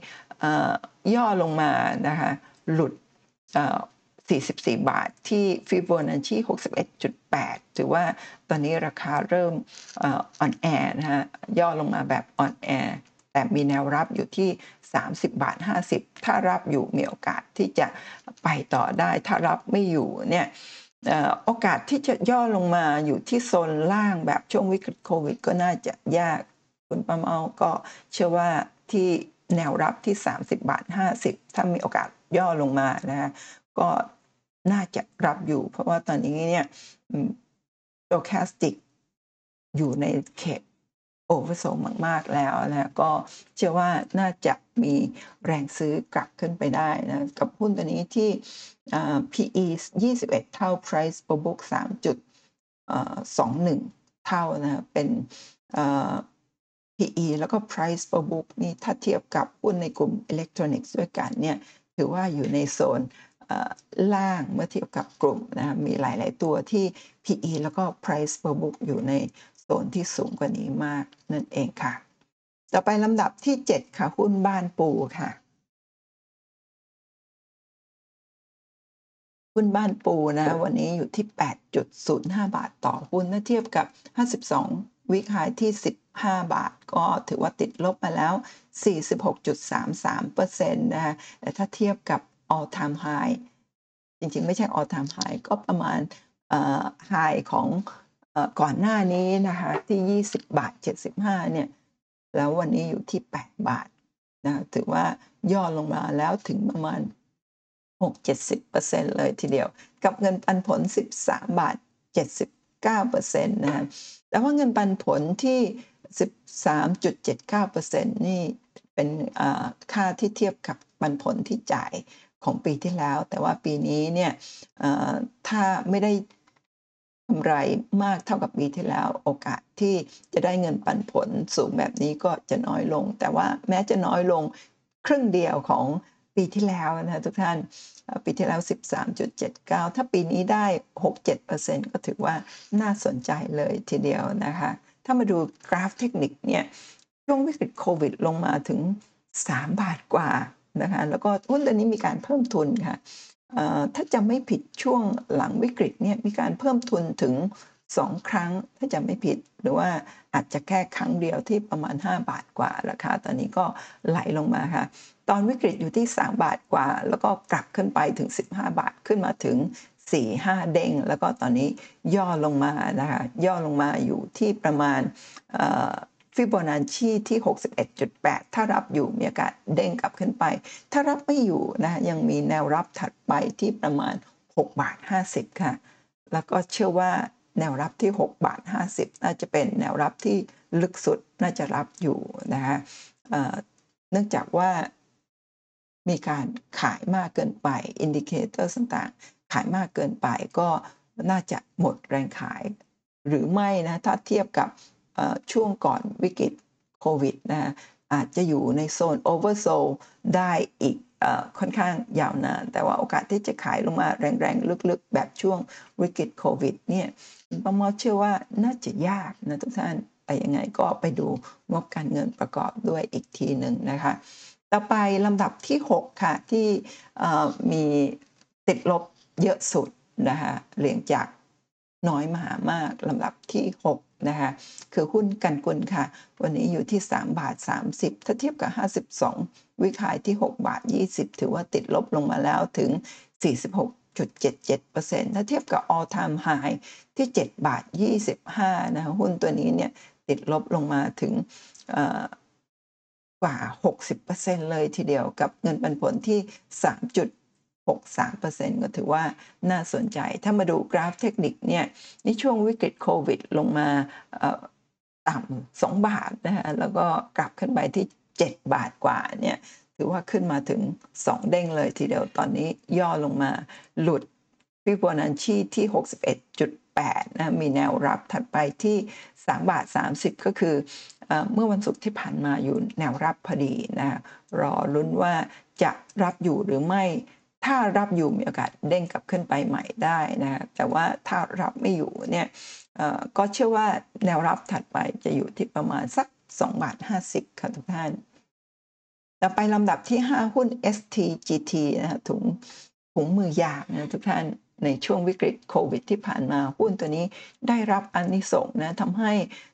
A: ย่อลงมานะคะหลุด 44 บาทที่ฟิโบนัชชี61.8 ถือว่าตอนนี้ราคาเริ่มอ่อนแอนะฮะย่อลงมาแบบอ่อนแอ แต่มีแนวรับอยู่ที่ 30 บาท 50 ถ้ารับอยู่มีโอกาสที่จะไปต่อได้ ถ้ารับไม่อยู่เนี่ย โอกาสที่จะย่อลงมาอยู่ที่โซนล่างแบบช่วงวิกฤตโควิด ก็น่าจะยาก คุณประเมาก็เชื่อว่าที่แนวรับที่ 30 บาท 50 ถ้ามีโอกาสย่อลงมานะฮะก็น่าจะรับอยู่ เพราะว่าตอนนี้เนี่ย stochastic อยู่ในเขต oversold มาก ๆ แล้วนะก็เชื่อว่าน่าจะมีแรงซื้อกลับขึ้นไปได้นะกับหุ้นตัวนี้ที่ PE 21 เท่า Price per book 3.21 เท่านะเป็น PE แล้วก็ Price per book นี่ถ้าเทียบกับหุ้นในกลุ่มอิเล็กทรอนิกส์ด้วยกันเนี่ยถือว่าอยู่ในโซนล่างเมื่อเทียบกับกลุ่มนะมีหลาย ๆ ตัวที่ PE แล้วก็ Price per book อยู่ใน นที่สูงกว่านี้มากนั่นเองค่ะ ต่อไปลำดับที่ 7 ค่ะ หุ้นบ้านปูค่ะ หุ้นบ้านปูนะ วันนี้อยู่ที่ 8.05 บาทต่อหุ้นถ้าเทียบกับ 52 วิคายที่ 15 บาท ก็ถือว่าติดลบมาแล้ว 46.33%นะแต่ถ้าเทียบกับ all time high จริงๆ ไม่ใช่ all time high ก็ประมาณ high ของ ก่อนหน้านี้นะคะที่ 20 บาท 75 เนี่ย แล้ววันนี้อยู่ที่ 8 บาทนะถือว่าย่อลงมาแล้วถึงประมาณ 6-70%เลยทีเดียว กับเงินปันผล 13 บาท 79%นะแต่ว่าเงินปันผลที่ 13.79%นี่เป็นค่าที่เทียบกับปันผลที่จ่ายของปีที่แล้ว แต่ว่าปีนี้เนี่ยถ้าไม่ได้ กำไรมากเท่ากับปีที่แล้ว โอกาสที่จะได้เงินปันผลสูงแบบนี้ก็จะน้อยลง แต่ว่าแม้จะน้อยลงครึ่งเดียวของปีที่แล้วนะทุกท่านปีที่แล้ว 13.79 ถ้าปีนี้ได้ 6-7%ก็ถือว่าน่าสนใจเลยทีเดียวนะคะ ถ้ามาดูกราฟเทคนิคเนี่ยช่วงวิกฤตโควิดลงมาถึง 3 บาทกว่านะคะแล้วก็หุ้นตัวนี้มีการเพิ่มทุนค่ะ ถ้าจะไม่ผิดช่วงหลังวิกฤตเนี่ยมีการเพิ่มทุนถึง 2 ครั้ง ถ้าจะไม่ผิด หรือว่าอาจจะแค่ครั้งเดียวที่ประมาณ 5 บาทกว่า ราคาตอนนี้ก็ไหลลงมาค่ะ ตอนวิกฤตอยู่ที่ 3 บาทกว่า แล้วก็กลับขึ้นไปถึง 15 บาทขึ้นมาถึง 4-5 เด้ง แล้วก็ตอนนี้ย่อลงมานะคะย่อลงมาอยู่ที่ประมาณ ฟิโบนัชชีที่ 61.8 ถ้ารับอยู่มีโอกาสเด้งกลับขึ้นไป ถ้ารับไม่อยู่นะยังมีแนวรับถัดไปที่ประมาณ6บาท50 ค่ะ แล้วก็เชื่อว่าแนวรับที่6บาท50 น่าจะเป็นแนวรับที่ลึกสุดน่าจะรับอยู่นะคะเนื่องจากว่ามีการขายมากเกินไป indicator ต่างๆ ขายมากเกินไปก็น่าจะหมดแรงขาย หรือไม่นะ ถ้าเทียบกับ ช่วงก่อนวิกฤตโควิดนะอาจจะอยู่ในโซน oversoldได้อีกอค่อนข้างยาวนาน แต่ว่าโอกาสที่จะขายลงมาแรงๆ ลึกๆ แบบช่วงวิกฤตโควิดเนี่ยป้ามาเชื่อว่าน่าจะยากนะทุกท่านแต่ยังไงก็ไปดูงบการเงินประกอบด้วยอีกทีหนึ่งนะคะ ต่อไปลำดับที่ 6 ค่ะ ที่มีติดลบเยอะสุดนะคะเรียงจากน้อยมาหามากลำดับที่ 6 นะคะคือหุ้นกันกุลค่ะ วันนี้อยู่ที่ 3 บาท 30 ถ้าเทียบกับ 52 วิขายที่ 6 บาท 20 ถือว่าติดลบลงมาแล้วถึง 46.77%ถ้าเทียบกับ all time high ที่ 7 บาท 25 นะคะหุ้นตัวนี้เนี่ยติดลบลงมาถึงเอ่อกว่า 60%เลยทีเดียวกับเงินปันผลที่ 63%ก็ถือว่าน่าสนใจ ถ้ามาดูกราฟเทคนิคเนี่ยในช่วงวิกฤตโควิดลงมาเอ่อต่ำ2บาทนะฮะแล้วก็กลับขึ้นไปที่ 7 บาทกว่าเนี่ยถือว่าขึ้นมาถึง 2 เด้งเลยทีเดียวตอนนี้ย่อลงมาหลุดฟิโบนัชชีที่ 61.8นะมีแนวรับถัดไปที่ 3 บาท 30 ก็คือเอ่อเมื่อวันศุกร์ที่ผ่านมาอยู่แนวรับพอดีนะรอลุ้นว่าจะรับอยู่หรือไม่ ถ้ารับอยู่มีโอกาสเด้งกลับขึ้นไปใหม่ได้นะแต่ว่าถ้ารับไม่อยู่เนี่ยก็เชื่อว่าแนวรับถัดไปจะอยู่ที่ประมาณสัก2บาท50ค่ะทุกท่านต่อไปลำดับที่ 5 หุ้น STGT นะถุงถุงมือยางนะทุกท่านในช่วงวิกฤตโควิดที่ผ่านมาหุ้นตัวนี้ได้รับอันนิสงนะทำให้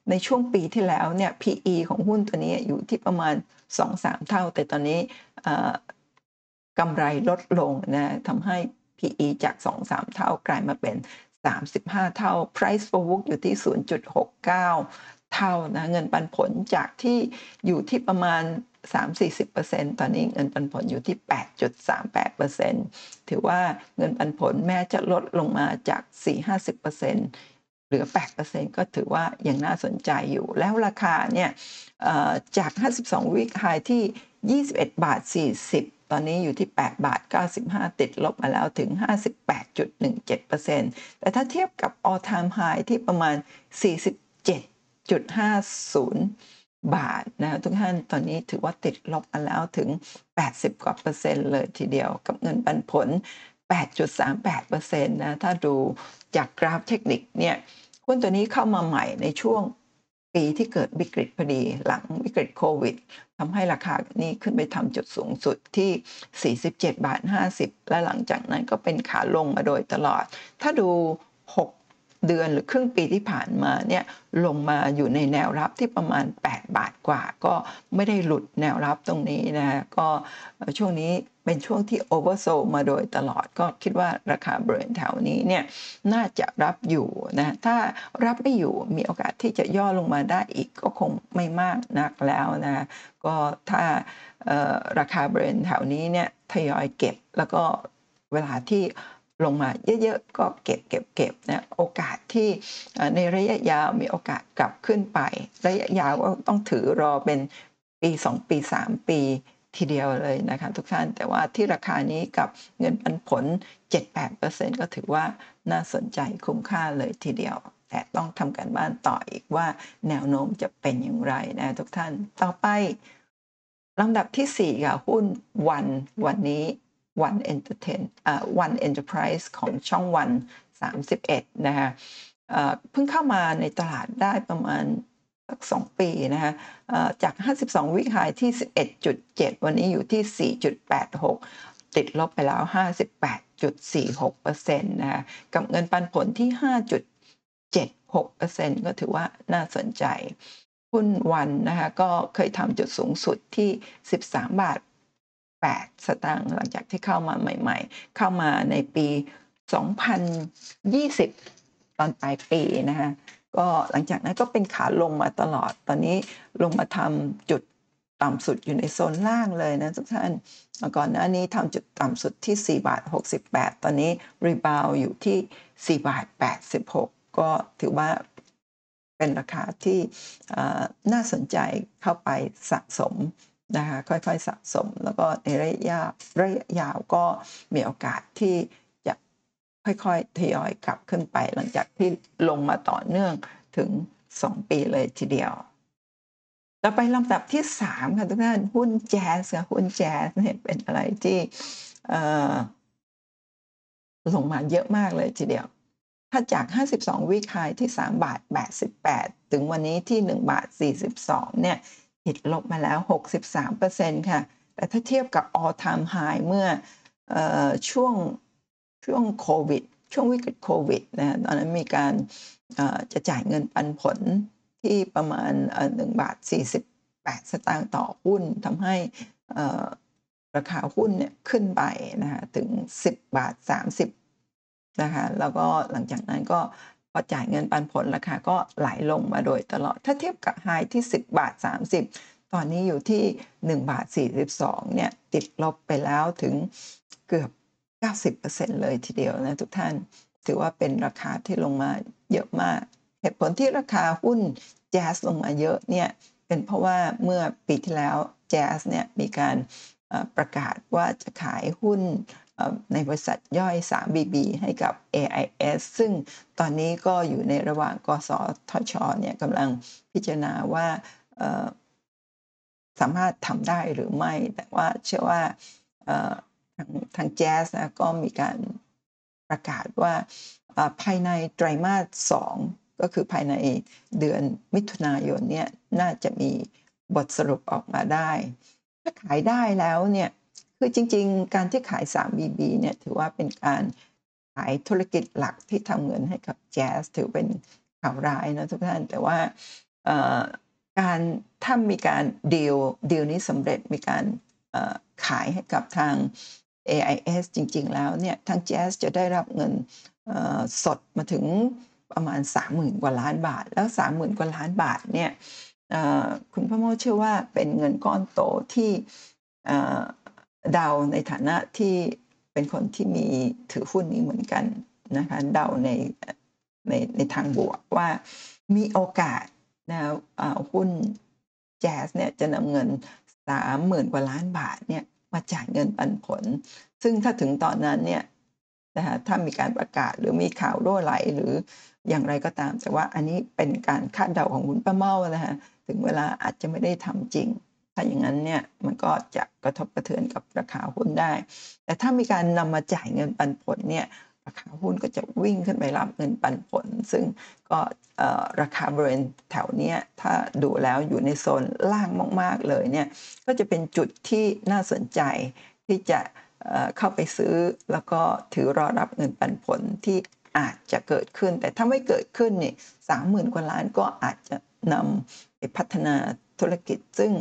A: ในช่วงปีที่แล้วเนี่ย PE ของหุ้นตัวนี้อยู่ที่ประมาณ 2-3 เท่า แต่ตอนนี้ กำไรลดลงนะทำให้ PE จาก 2-3 เท่ากลายมาเป็น 35 เท่า Price for book อยู่ที่ 0.69 เท่านะเงินปันผลจากที่อยู่ที่ประมาณ 3-40%ตอนนี้เงินปันผลอยู่ที่ 8.38%ถือว่าเงินปันผลแม้จะลดลงมาจาก 4-50%เหลือ 8%ก็ถือว่ายังน่าสนใจอยู่ แล้วราคาเนี่ยจาก 52 วิกไฮที่ 21 บาท 40 ตอนนี้อยู่ที่ 8 บาท 95 ติดลบมาแล้วถึง 58.17%แต่ถ้าเทียบกับ all time high ที่ประมาณ 47.50 บาทนะทุกท่านตอนนี้ถือว่าติดลบมาแล้วถึง 80 กว่าเปอร์เซ็นต์เลยทีเดียวกับเงินปันผล 8.38%นะถ้าดูจากกราฟเทคนิคเนี่ยหุ้นตัวนี้เข้ามาใหม่ในช่วง ปีที่เกิดวิกฤตพอดีหลังวิกฤตโควิดทำให้ราคานี้ขึ้นไปทำจุดสูงสุดที่ 47 บาท 50 และหลังจากนั้นก็เป็นขาลงมาโดยตลอด ถ้าดู 6 เดือนหรือครึ่งปีที่ผ่านมาเนี่ยลงมาอยู่ในแนวรับที่ประมาณ 8 บาทกว่า ก็ไม่ได้หลุดแนวรับตรงนี้นะก็ช่วงนี้เป็นช่วงที่โอเวอร์โซมาโดยตลอดก็คิดว่าราคาบริเวณแถวนี้เนี่ยน่าจะรับอยู่นะถ้ารับไม่อยู่มีโอกาสที่จะย่อลงมาได้อีกก็คงไม่มากนักแล้วนะก็ถ้าราคาบริเวณแถวนี้เนี่ยทยอยเก็บแล้วก็เวลาที่ ลงมาเยอะๆก็เก็บเก็บเก็บนะโอกาสที่ในระยะยาวมีโอกาสกลับขึ้นไป ระยะยาวก็ต้องถือรอเป็นปี 2 ปี 3 ปีทีเดียวเลยนะคะทุกท่านแต่ว่าที่ราคานี้กับเงินปันผล 7-8%ก็ถือว่าน่าสนใจคุ้มค่าเลยทีเดียว แต่ต้องทำการบ้านต่ออีกว่าแนวโน้มจะเป็นอย่างไรนะทุกท่านต่อไปลำดับที่4ค่ะหุ้นวันวันนี้ One Entertain อ่า One Enterprise ของช่องวัน 31 นะคะเพิ่งเข้ามาในตลาดได้ประมาณสักสองปีนะคะจาก 52 วิหายที่ 11.7 วันนี้อยู่ที่ 4.86 ติดลบไปแล้ว 58.46%นะคะกับเงินปันผลที่ 5.76%ก็ถือว่าน่าสนใจหุ้นวันนะคะก็เคยทำจุดสูงสุดที่ 13 บาท 8 สตางค์หลังจากที่เข้ามาใหม่ ๆ เข้ามาในปี 2020 ตอนปลายปีนะคะก็หลังจากนั้นก็เป็นขาลงมาตลอด ตอนนี้ลงมาทำจุดต่ำสุดอยู่ในโซนล่างเลยนะทุกท่าน ก่อนหน้านี้ทำจุดต่ำสุดที่ 4 บาท 68 ตอนนี้รีบาวอยู่ที่ 4 บาท 86 ก็ถือว่าเป็นราคาที่น่าสนใจเข้าไปสะสม นะคะค่อยๆสะสม แล้วก็ในระยะระยะยาวก็มีโอกาสที่จะค่อยๆทยอยกลับขึ้นไป หลังจากที่ลงมาต่อเนื่องถึง 2 ปีเลยทีเดียว ต่อไปลำดับที่ 3 ค่ะทุกท่านหุ้นแจ๊สค่ะหุ้นแจ๊สเนี่ยเป็นอะไรที่ลงมาเยอะมากเลยทีเดียว ถ้าจาก 52 วิคายที่ 3 บาท 88 ถึงวันนี้ที่ 1 บาท 42 เนี่ย ติดลบมาแล้ว 63%ค่ะ แต่ถ้าเทียบกับ all time high เมื่ออช่วงช่วงโควิด ช่วงวิกฤตโควิดนะตอนนั้นมีการจะจ่ายเงินปันผลที่ประมาณหนึ่งบาท 48 สตางค์ต่อหุ้นทำให้ราคาหุ้นเนี่ยขึ้นไปนะคะถึง 10 บาท 30นะคะแล้วก็หลังจากนั้นก็ อจ่ายเงินปันผลราคาก็ไหลลงมาโดยตลอด ถ้าเทียบกับไฮที่ 10 บาท 30 ตอนนี้อยู่ที่ 1 บาท 42 เนี่ย ติดลบไปแล้วถึงเกือบ 90%เลยทีเดียวนะทุกท่าน ถือว่าเป็นราคาที่ลงมาเยอะมาก เหตุผลที่ราคาหุ้นแจ๊สลงมาเยอะเนี่ย เป็นเพราะว่าเมื่อปีที่แล้วแจ๊สเนี่ยมีการประกาศว่าจะขายหุ้น ในบริษัทย่อย 3BB ให้กับ AIS ซึ่งตอนนี้ก็อยู่ในระหว่างกสทชเนี่ยกำลังพิจารณาว่าสามารถทำได้หรือไม่ แต่ว่าเชื่อว่าทางทางแจ๊สนะก็มีการประกาศว่าภายในไตรมาสสองก็คือภายในเดือนมิถุนายนเนี่ยน่าจะมีบทสรุปออกมาได้ ถ้าขายได้แล้วเนี่ย คือจริง ๆ การที่ขาย 3BB เนี่ยถือว่าเป็นการขายธุรกิจหลักที่ทำเงินให้กับแจ๊สถือเป็นข่าวร้ายนะทุกท่านแต่ว่าการถ้ามีการดีลดีลนี้สำเร็จมีการขายให้กับทาง AIS จริง ๆ แล้วเนี่ยทางแจ๊สจะได้รับเงินสดมาถึงประมาณ 30,000 กว่าล้านบาท แล้ว 30,000 กว่าล้านบาทเนี่ยคุณพ่อโมเชื่อว่าเป็นเงินก้อนโตที่ เดาในฐานะที่เป็นคนที่มีถือหุ้นนี้เหมือนกันนะคะเดาในในในทางบวกว่ามีโอกาสนะหุ้นแจ๊สเนี่ยจะนำเงินสามหมื่นกว่าล้านบาทเนี่ยมาจ่ายเงินปันผล ซึ่งถ้าถึงตอนนั้นเนี่ยนะคะถ้ามีการประกาศหรือมีข่าวรั่วไหลหรืออย่างไรก็ตาม แต่ว่าอันนี้เป็นการคาดเดาของคุณป้าเมานะคะถึงเวลาอาจจะไม่ได้ทำจริง ถ้าอย่างนั้นเนี่ยมันก็จะกระทบกระเทือนกับราคาหุ้นได้ แต่ถ้ามีการนำมาจ่ายเงินปันผลเนี่ยราคาหุ้นก็จะวิ่งขึ้นไปรับเงินปันผล ซึ่งก็ราคาบริเวณแถวนี้ถ้าดูแล้วอยู่ในโซนล่างมาก ๆ เลยเนี่ยก็จะเป็นจุดที่น่าสนใจที่จะเข้าไปซื้อแล้วก็ถือรอรับเงินปันผลที่อาจจะเกิดขึ้น แต่ถ้าไม่เกิดขึ้นนี่สามหมื่นกว่าล้านก็อาจจะนำไปพัฒนา ธุรกิจ ซึ่ง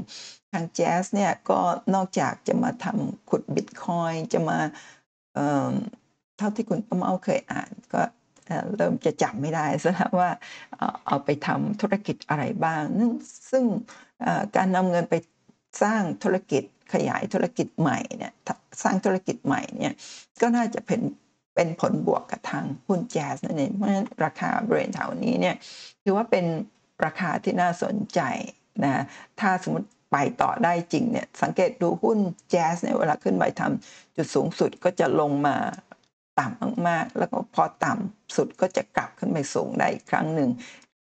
A: ทางแจ๊สเนี่ยก็นอกจากจะมาทำขุดบิตคอยจะมาเท่าที่คุณป้าเมาเคยอ่านก็เริ่มจะจำไม่ได้ซะแล้วว่าเอาไปทำธุรกิจอะไรบ้างซึ่งการนำเงินไปสร้างธุรกิจขยายธุรกิจใหม่เนี่ยสร้างธุรกิจใหม่เนี่ยก็น่าจะเป็นเป็นผลบวกกับทางหุ้นแจ๊สนั่นเองเพราะฉะนั้นราคาบริเวณแถวนี้เนี่ยถือว่าเป็นราคาที่น่าสนใจ นะถ้าสมมติไปต่อได้จริงเนี่ยสังเกตดูหุ้นแจ๊สเนี่ยเวลาขึ้นไปทำจุดสูงสุดก็จะลงมาต่ำมากๆ แล้วก็พอต่ำสุดก็จะกลับขึ้นไปสูงได้อีกครั้งหนึ่ง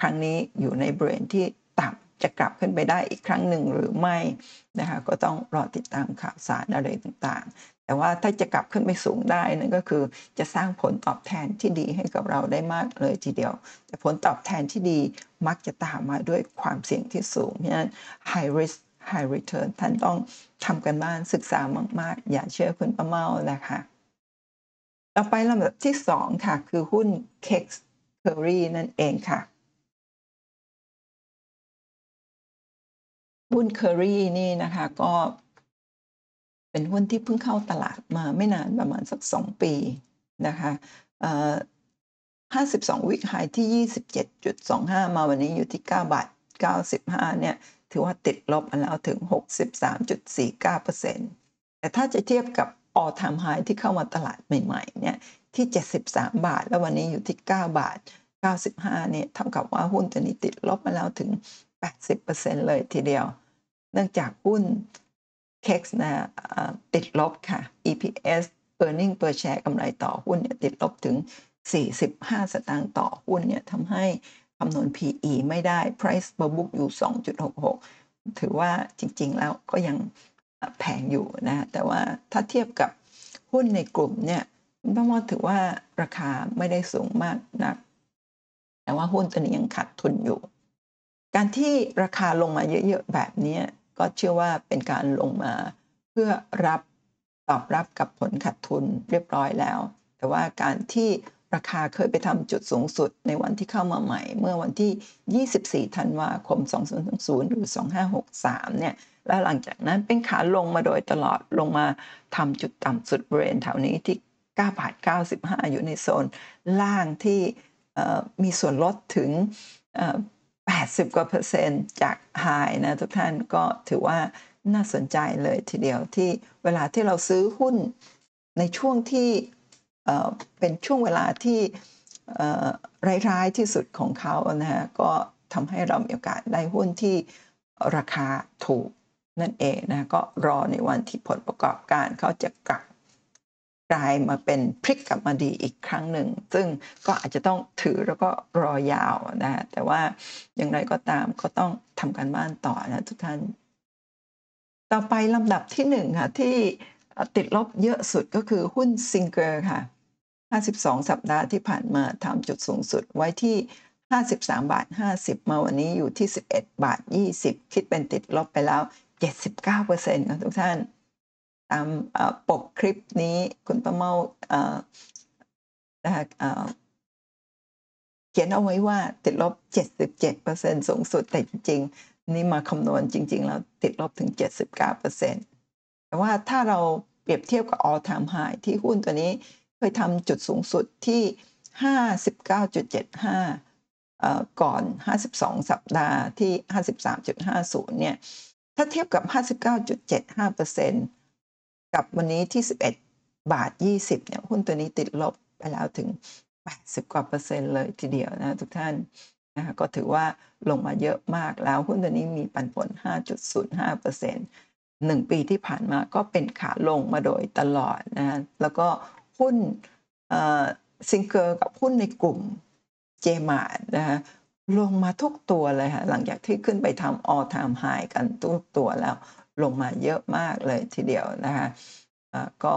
A: ครั้งนี้อยู่ในบริเวณที่ต่ำจะกลับขึ้นไปได้อีกครั้งหนึ่งหรือไม่นะคะก็ต้องรอติดตามข่าวสารอะไรต่าง แต่ว่าถ้าจะกลับขึ้นไปสูงได้นั่นก็คือจะสร้างผลตอบแทนที่ดีให้กับเราได้มากเลยทีเดียว แต่ผลตอบแทนที่ดีมักจะตามมาด้วยความเสี่ยงที่สูงเพราะฉะนั้น high risk high return ท่านต้องทำกันบ้านศึกษามาก ๆ อย่าเชื่อคุณประเมานะคะต่อไปลำดับที่สองค่ะ คือหุ้น Kex Curry นั่นเองค่ะ หุ้น Curry นี่นะคะก็ เป็นหุ้นที่เพิ่งเข้าตลาดมาไม่นานประมาณสักสองปีนะคะ52 วิกไฮที่ 27.25 มาวันนี้อยู่ที่ 9 บาท 95 เนี่ย ถือว่าติดลบมาแล้วถึง 63.49%แต่ถ้าจะเทียบกับออทามไฮที่เข้ามาตลาดใหม่ๆ เนี่ยที่ 73 บาท แล้ววันนี้อยู่ที่ 9 บาท 95 เนี่ยเท่ากับว่าหุ้นตัวนี้ติดลบมาแล้วถึง 80%เลยทีเดียว เนื่องจากหุ้น KEX นะติดลบค่ะ EPS earning per share กำไรต่อหุ้นเนี่ยติดลบถึง 45 สตางค์ต่อหุ้นเนี่ยทำให้คำนวณ PE ไม่ได้ price per book อยู่ 2.66 ถือว่าจริง ๆ แล้วก็ยังแพงอยู่นะแต่ว่าถ้าเทียบกับหุ้นในกลุ่มเนี่ยคุณป้ามอถือว่าราคาไม่ได้สูงมากนัก แต่ว่าหุ้นตัวนี้ยังขาดทุนอยู่ การที่ราคาลงมาเยอะๆแบบนี้ ก็เชื่อว่าเป็นการลงมาเพื่อรับตอบรับกับผลขาดทุนเรียบร้อยแล้ว แต่ว่าการที่ราคาเคยไปทำจุดสูงสุดในวันที่เข้ามาใหม่ เมื่อวันที่ 24 ธันวาคม 2020 หรือ 2563 เนี่ย แล้วหลังจากนั้นเป็นขาลงมาโดยตลอดลงมาทำจุดต่ำสุดบริเวณแถวนี้ที่9บาท95 อยู่ในโซน ล่างที่มีส่วนลดถึง 80 กว่าเปอร์เซ็นต์จากไฮนะทุกท่านก็ถือว่าน่าสนใจเลยทีเดียวที่เวลาที่เราซื้อหุ้นในช่วงที่เป็นช่วงเวลาที่ร้ายๆที่สุดของเขานะฮะก็ทำให้เรามีโอกาสได้หุ้นที่ราคาถูกนั่นเองนะก็รอในวันที่ผลประกอบการเขาจะกลับ กลายมาเป็นพลิกกลับมาดีอีกครั้งหนึ่ง ซึ่งก็อาจจะต้องถือแล้วก็รอยาวนะ แต่ว่าอย่างไรก็ตามก็ต้องทำการบ้านต่อนะทุกท่าน ต่อไปลำดับที่หนึ่งค่ะที่ติดลบเยอะสุดก็คือหุ้นซิงเกอร์ค่ะ 52 สัปดาห์ที่ผ่านมาทำจุดสูงสุดไว้ที่ 53 บาท 50 มาวันนี้อยู่ที่ 11 บาท 20 คิดเป็นติดลบไปแล้ว 79%ค่ะทุกท่าน ตามปกคลิปนี้คุณประเมาเขียนเอาไว้ว่าติดลบ 77%สูงสุดแต่จริง ๆ นี่มาคำนวณจริง ๆ แล้วติดลบถึง 79%แต่ว่าถ้าเราเปรียบเทียบกับ all time high ที่หุ้นตัวนี้เคยทำจุดสูงสุดที่ 59.75 ก่อน 52 สัปดาห์ที่ 53.50 เนี่ย ถ้าเทียบกับ 59.75% กับวันนี้ที่ 11 บาท 20เนี่ยหุ้นตัวนี้ติดลบไปแล้วถึง 80 กว่าเปอร์เซ็นต์เลยทีเดียวนะทุกท่านนะคะก็ถือว่าลงมาเยอะมากแล้วหุ้นตัวนี้มีปันผล 5.05เปอร์เซ็นต์หนึ่งปีที่ผ่านมาก็เป็นขาลงมาโดยตลอดนะแล้วก็หุ้นซิงเกอร์กับหุ้นในกลุ่มเจมาร์นะคะลงมาทุกตัวเลยค่ะหลังจากที่ขึ้นไปทำ all time high กันทุกตัวแล้ว ลงมาเยอะมากเลยทีเดียวนะคะก็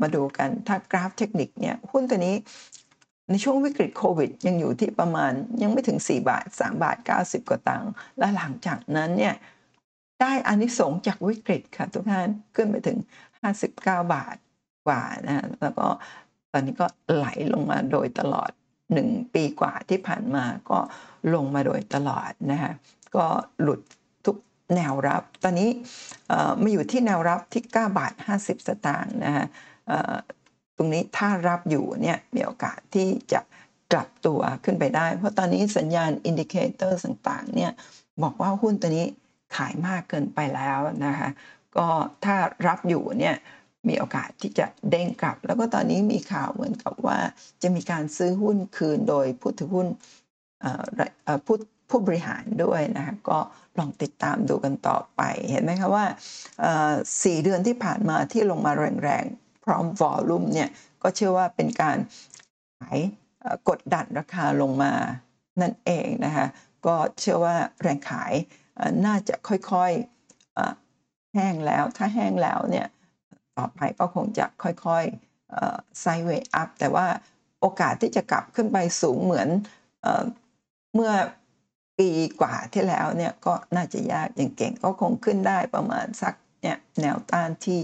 A: มาดูกันถ้ากราฟเทคนิคเนี่ยหุ้นตัวนี้ในช่วงวิกฤตโควิด ยังอยู่ที่ประมาณยังไม่ถึง 4 บาท 3 บาท 90 กว่าตังค์และหลังจากนั้นเนี่ยได้อานิสงส์จากวิกฤตค่ะทุกท่านขึ้นไปถึง 59 บาทกว่านะแล้วก็ตอนนี้ก็ไหลลงมาโดยตลอด 1 ปีกว่าที่ผ่านมาก็ลงมาโดยตลอดนะคะก็หลุด แนวรับ ตอนนี้มาอยู่ที่แนวรับที่ 9 บาท 50 สตางค์นะฮะตรงนี้ถ้ารับอยู่เนี่ยมีโอกาสที่จะกลับตัวขึ้นไปได้ เพราะตอนนี้สัญญาณ indicator ต่างๆเนี่ยบอกว่าหุ้นตัวนี้ขายมากเกินไปแล้วนะคะก็ถ้ารับอยู่เนี่ยมีโอกาสที่จะเด้งกลับ แล้วก็ตอนนี้มีข่าวเหมือนกับว่าจะมีการซื้อหุ้นคืนโดยผู้ถือหุ้นผู้ ผู้บริหารด้วยนะคะก็ลองติดตามดูกันต่อไป เห็นไหมคะว่าสี่เดือนที่ผ่านมาที่ลงมาแรงๆ พร้อมวอลลุ่มเนี่ยก็เชื่อว่าเป็นการขายกดดันราคาลงมานั่นเองนะคะก็เชื่อว่าแรงขายน่าจะค่อยๆแห้งแล้วถ้าแห้งแล้วเนี่ยต่อไปก็คงจะค่อยๆไซเวย์อัพแต่ว่าโอกาสที่จะกลับขึ้นไปสูงเหมือนเมื่อ ปีกว่าที่แล้วเนี่ยก็น่าจะยากอย่างเก่งก็คงขึ้นได้ประมาณสักเนี่ยแนวต้านที่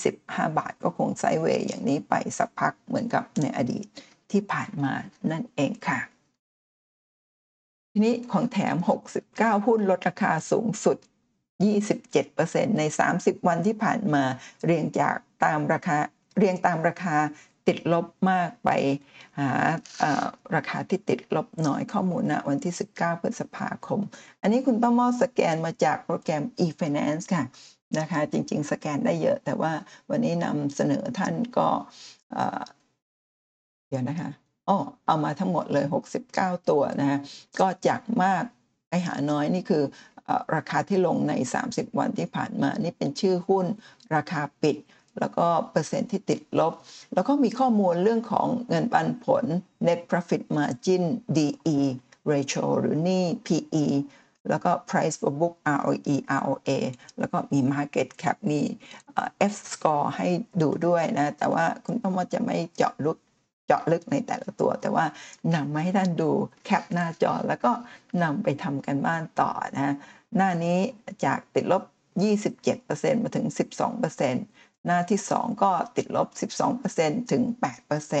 A: 25 บาทก็คงไซเวย์อย่างนี้ไปสักพักเหมือนกับในอดีตที่ผ่านมานั่นเองค่ะ ทีนี้ของแถม 69 หุ้นลดราคาสูงสุด 27%ใน 30 วันที่ผ่านมาเรียงจากตามราคาเรียงตามราคา ติดลบมากไปหาราคาที่ติดลบน้อยข้อมูลนะวันที่ 19 พฤษภาคม อันนี้คุณป้ามอสแกนมาจากโปรแกรม e-finance ค่ะนะคะจริง ๆ สแกนได้เยอะ แต่ว่าวันนี้นำเสนอท่านก็เดี๋ยวนะคะอ๋อเอามาทั้งหมดเลย 69 ตัวนะคะก็จากมากไปหาน้อยนี่คือราคาที่ลงใน 30 วันที่ผ่านมา นี่เป็นชื่อหุ้นราคาปิด แล้วก็เปอร์เซ็นต์ที่ติดลบ แล้วก็มีข้อมูลเรื่องของเงินปันผล net profit margin DE ratio หรือนี่ PE แล้วก็ price per book ROE ROA แล้วก็มี market cap มี F score ให้ดูด้วยนะ แต่ว่าคุณป้ามาจะไม่เจาะลึกเจาะลึกในแต่ละตัว แต่ว่านำมาให้ท่านดูแคปหน้าจอ แล้วก็นำไปทำกันบ้านต่อนะ หน้านี้จากติดลบ 27%มาถึง 12% หน้าที่ 2 ก็ติดลบ 12%ถึง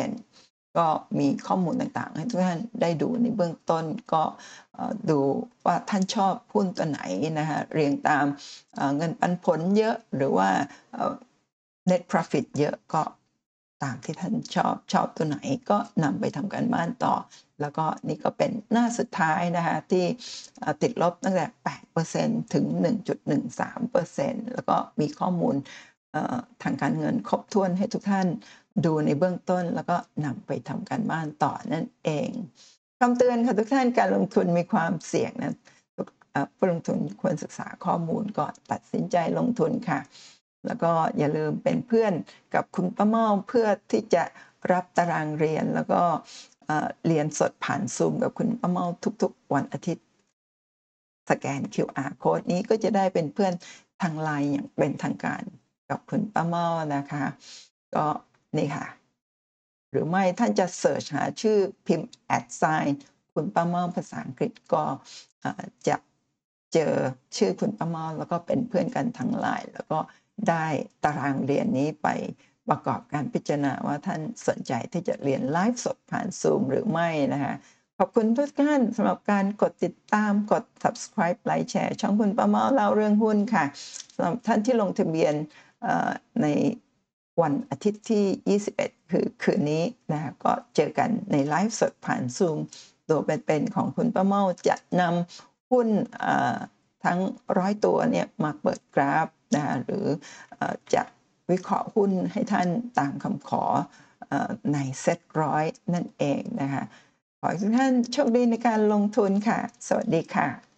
A: 8%ก็มีข้อมูลต่างๆ ให้ทุกท่านได้ดูในเบื้องต้นก็ดูว่าท่านชอบหุ้นตัวไหนนะฮะเรียงตามเงินปันผลเยอะหรือว่า net profit เยอะก็ตามที่ท่านชอบชอบตัวไหนก็นำไปทำการบ้านต่อ แล้วก็นี่ก็เป็นหน้าสุดท้ายนะคะที่ติดลบตั้งแต่ 8%ถึง 1.13%แล้วก็มีข้อมูล ทางการเงินครบถ้วนให้ทุกท่านดูในเบื้องต้น แล้วก็นำไปทำการบ้านต่อนั่นเองคำเตือนค่ะทุกท่านการลงทุนมีความเสี่ยงนะผู้ลงทุนควรศึกษาข้อมูลก่อนตัดสินใจลงทุนค่ะ แล้วก็อย่าลืมเป็นเพื่อนกับคุณป้าเมาเพื่อที่จะรับตารางเรียนแล้วก็เรียนสดผ่านซูมกับคุณป้าเมาทุกๆ วันอาทิตย์ สแกน QR code นี้ก็จะได้เป็นเพื่อนทางไลน์อย่างเป็นทางการ กับคุณป้าเมานะคะ ก็นี่ค่ะ หรือไม่ท่านจะเสิร์ชหาชื่อพิมพ์ at sign คุณป้าเมาภาษาอังกฤษก็จะเจอชื่อคุณป้าเมาแล้วก็เป็นเพื่อนกันทางไลน์แล้วก็ได้ตารางเรียนนี้ไปประกอบการพิจารณาว่าท่านสนใจที่จะเรียนไลฟ์สดผ่านซูมหรือไม่นะคะขอบคุณทุกท่านสำหรับการกดติดตามกด subscribe ไลค์แชร์ช่องคุณป้าเมาเล่าเรื่องหุ้นค่ะสำหรับท่านที่ลงทะเบียน ในวันอาทิตย์ที่ 21 คือคืนนี้นะก็เจอกันในไลฟ์สดผ่านซูมตัวเป็นๆของคุณป้าเมาจะนำหุ้นทั้งร้อยตัวเนี่ยมาเปิดกราฟนะหรือจะวิเคราะห์หุ้นให้ท่านตามคำขอในเซ็ตร้อยนั่นเองนะคะขอให้ทุกท่านโชคดีในการลงทุนค่ะ สวัสดีค่ะ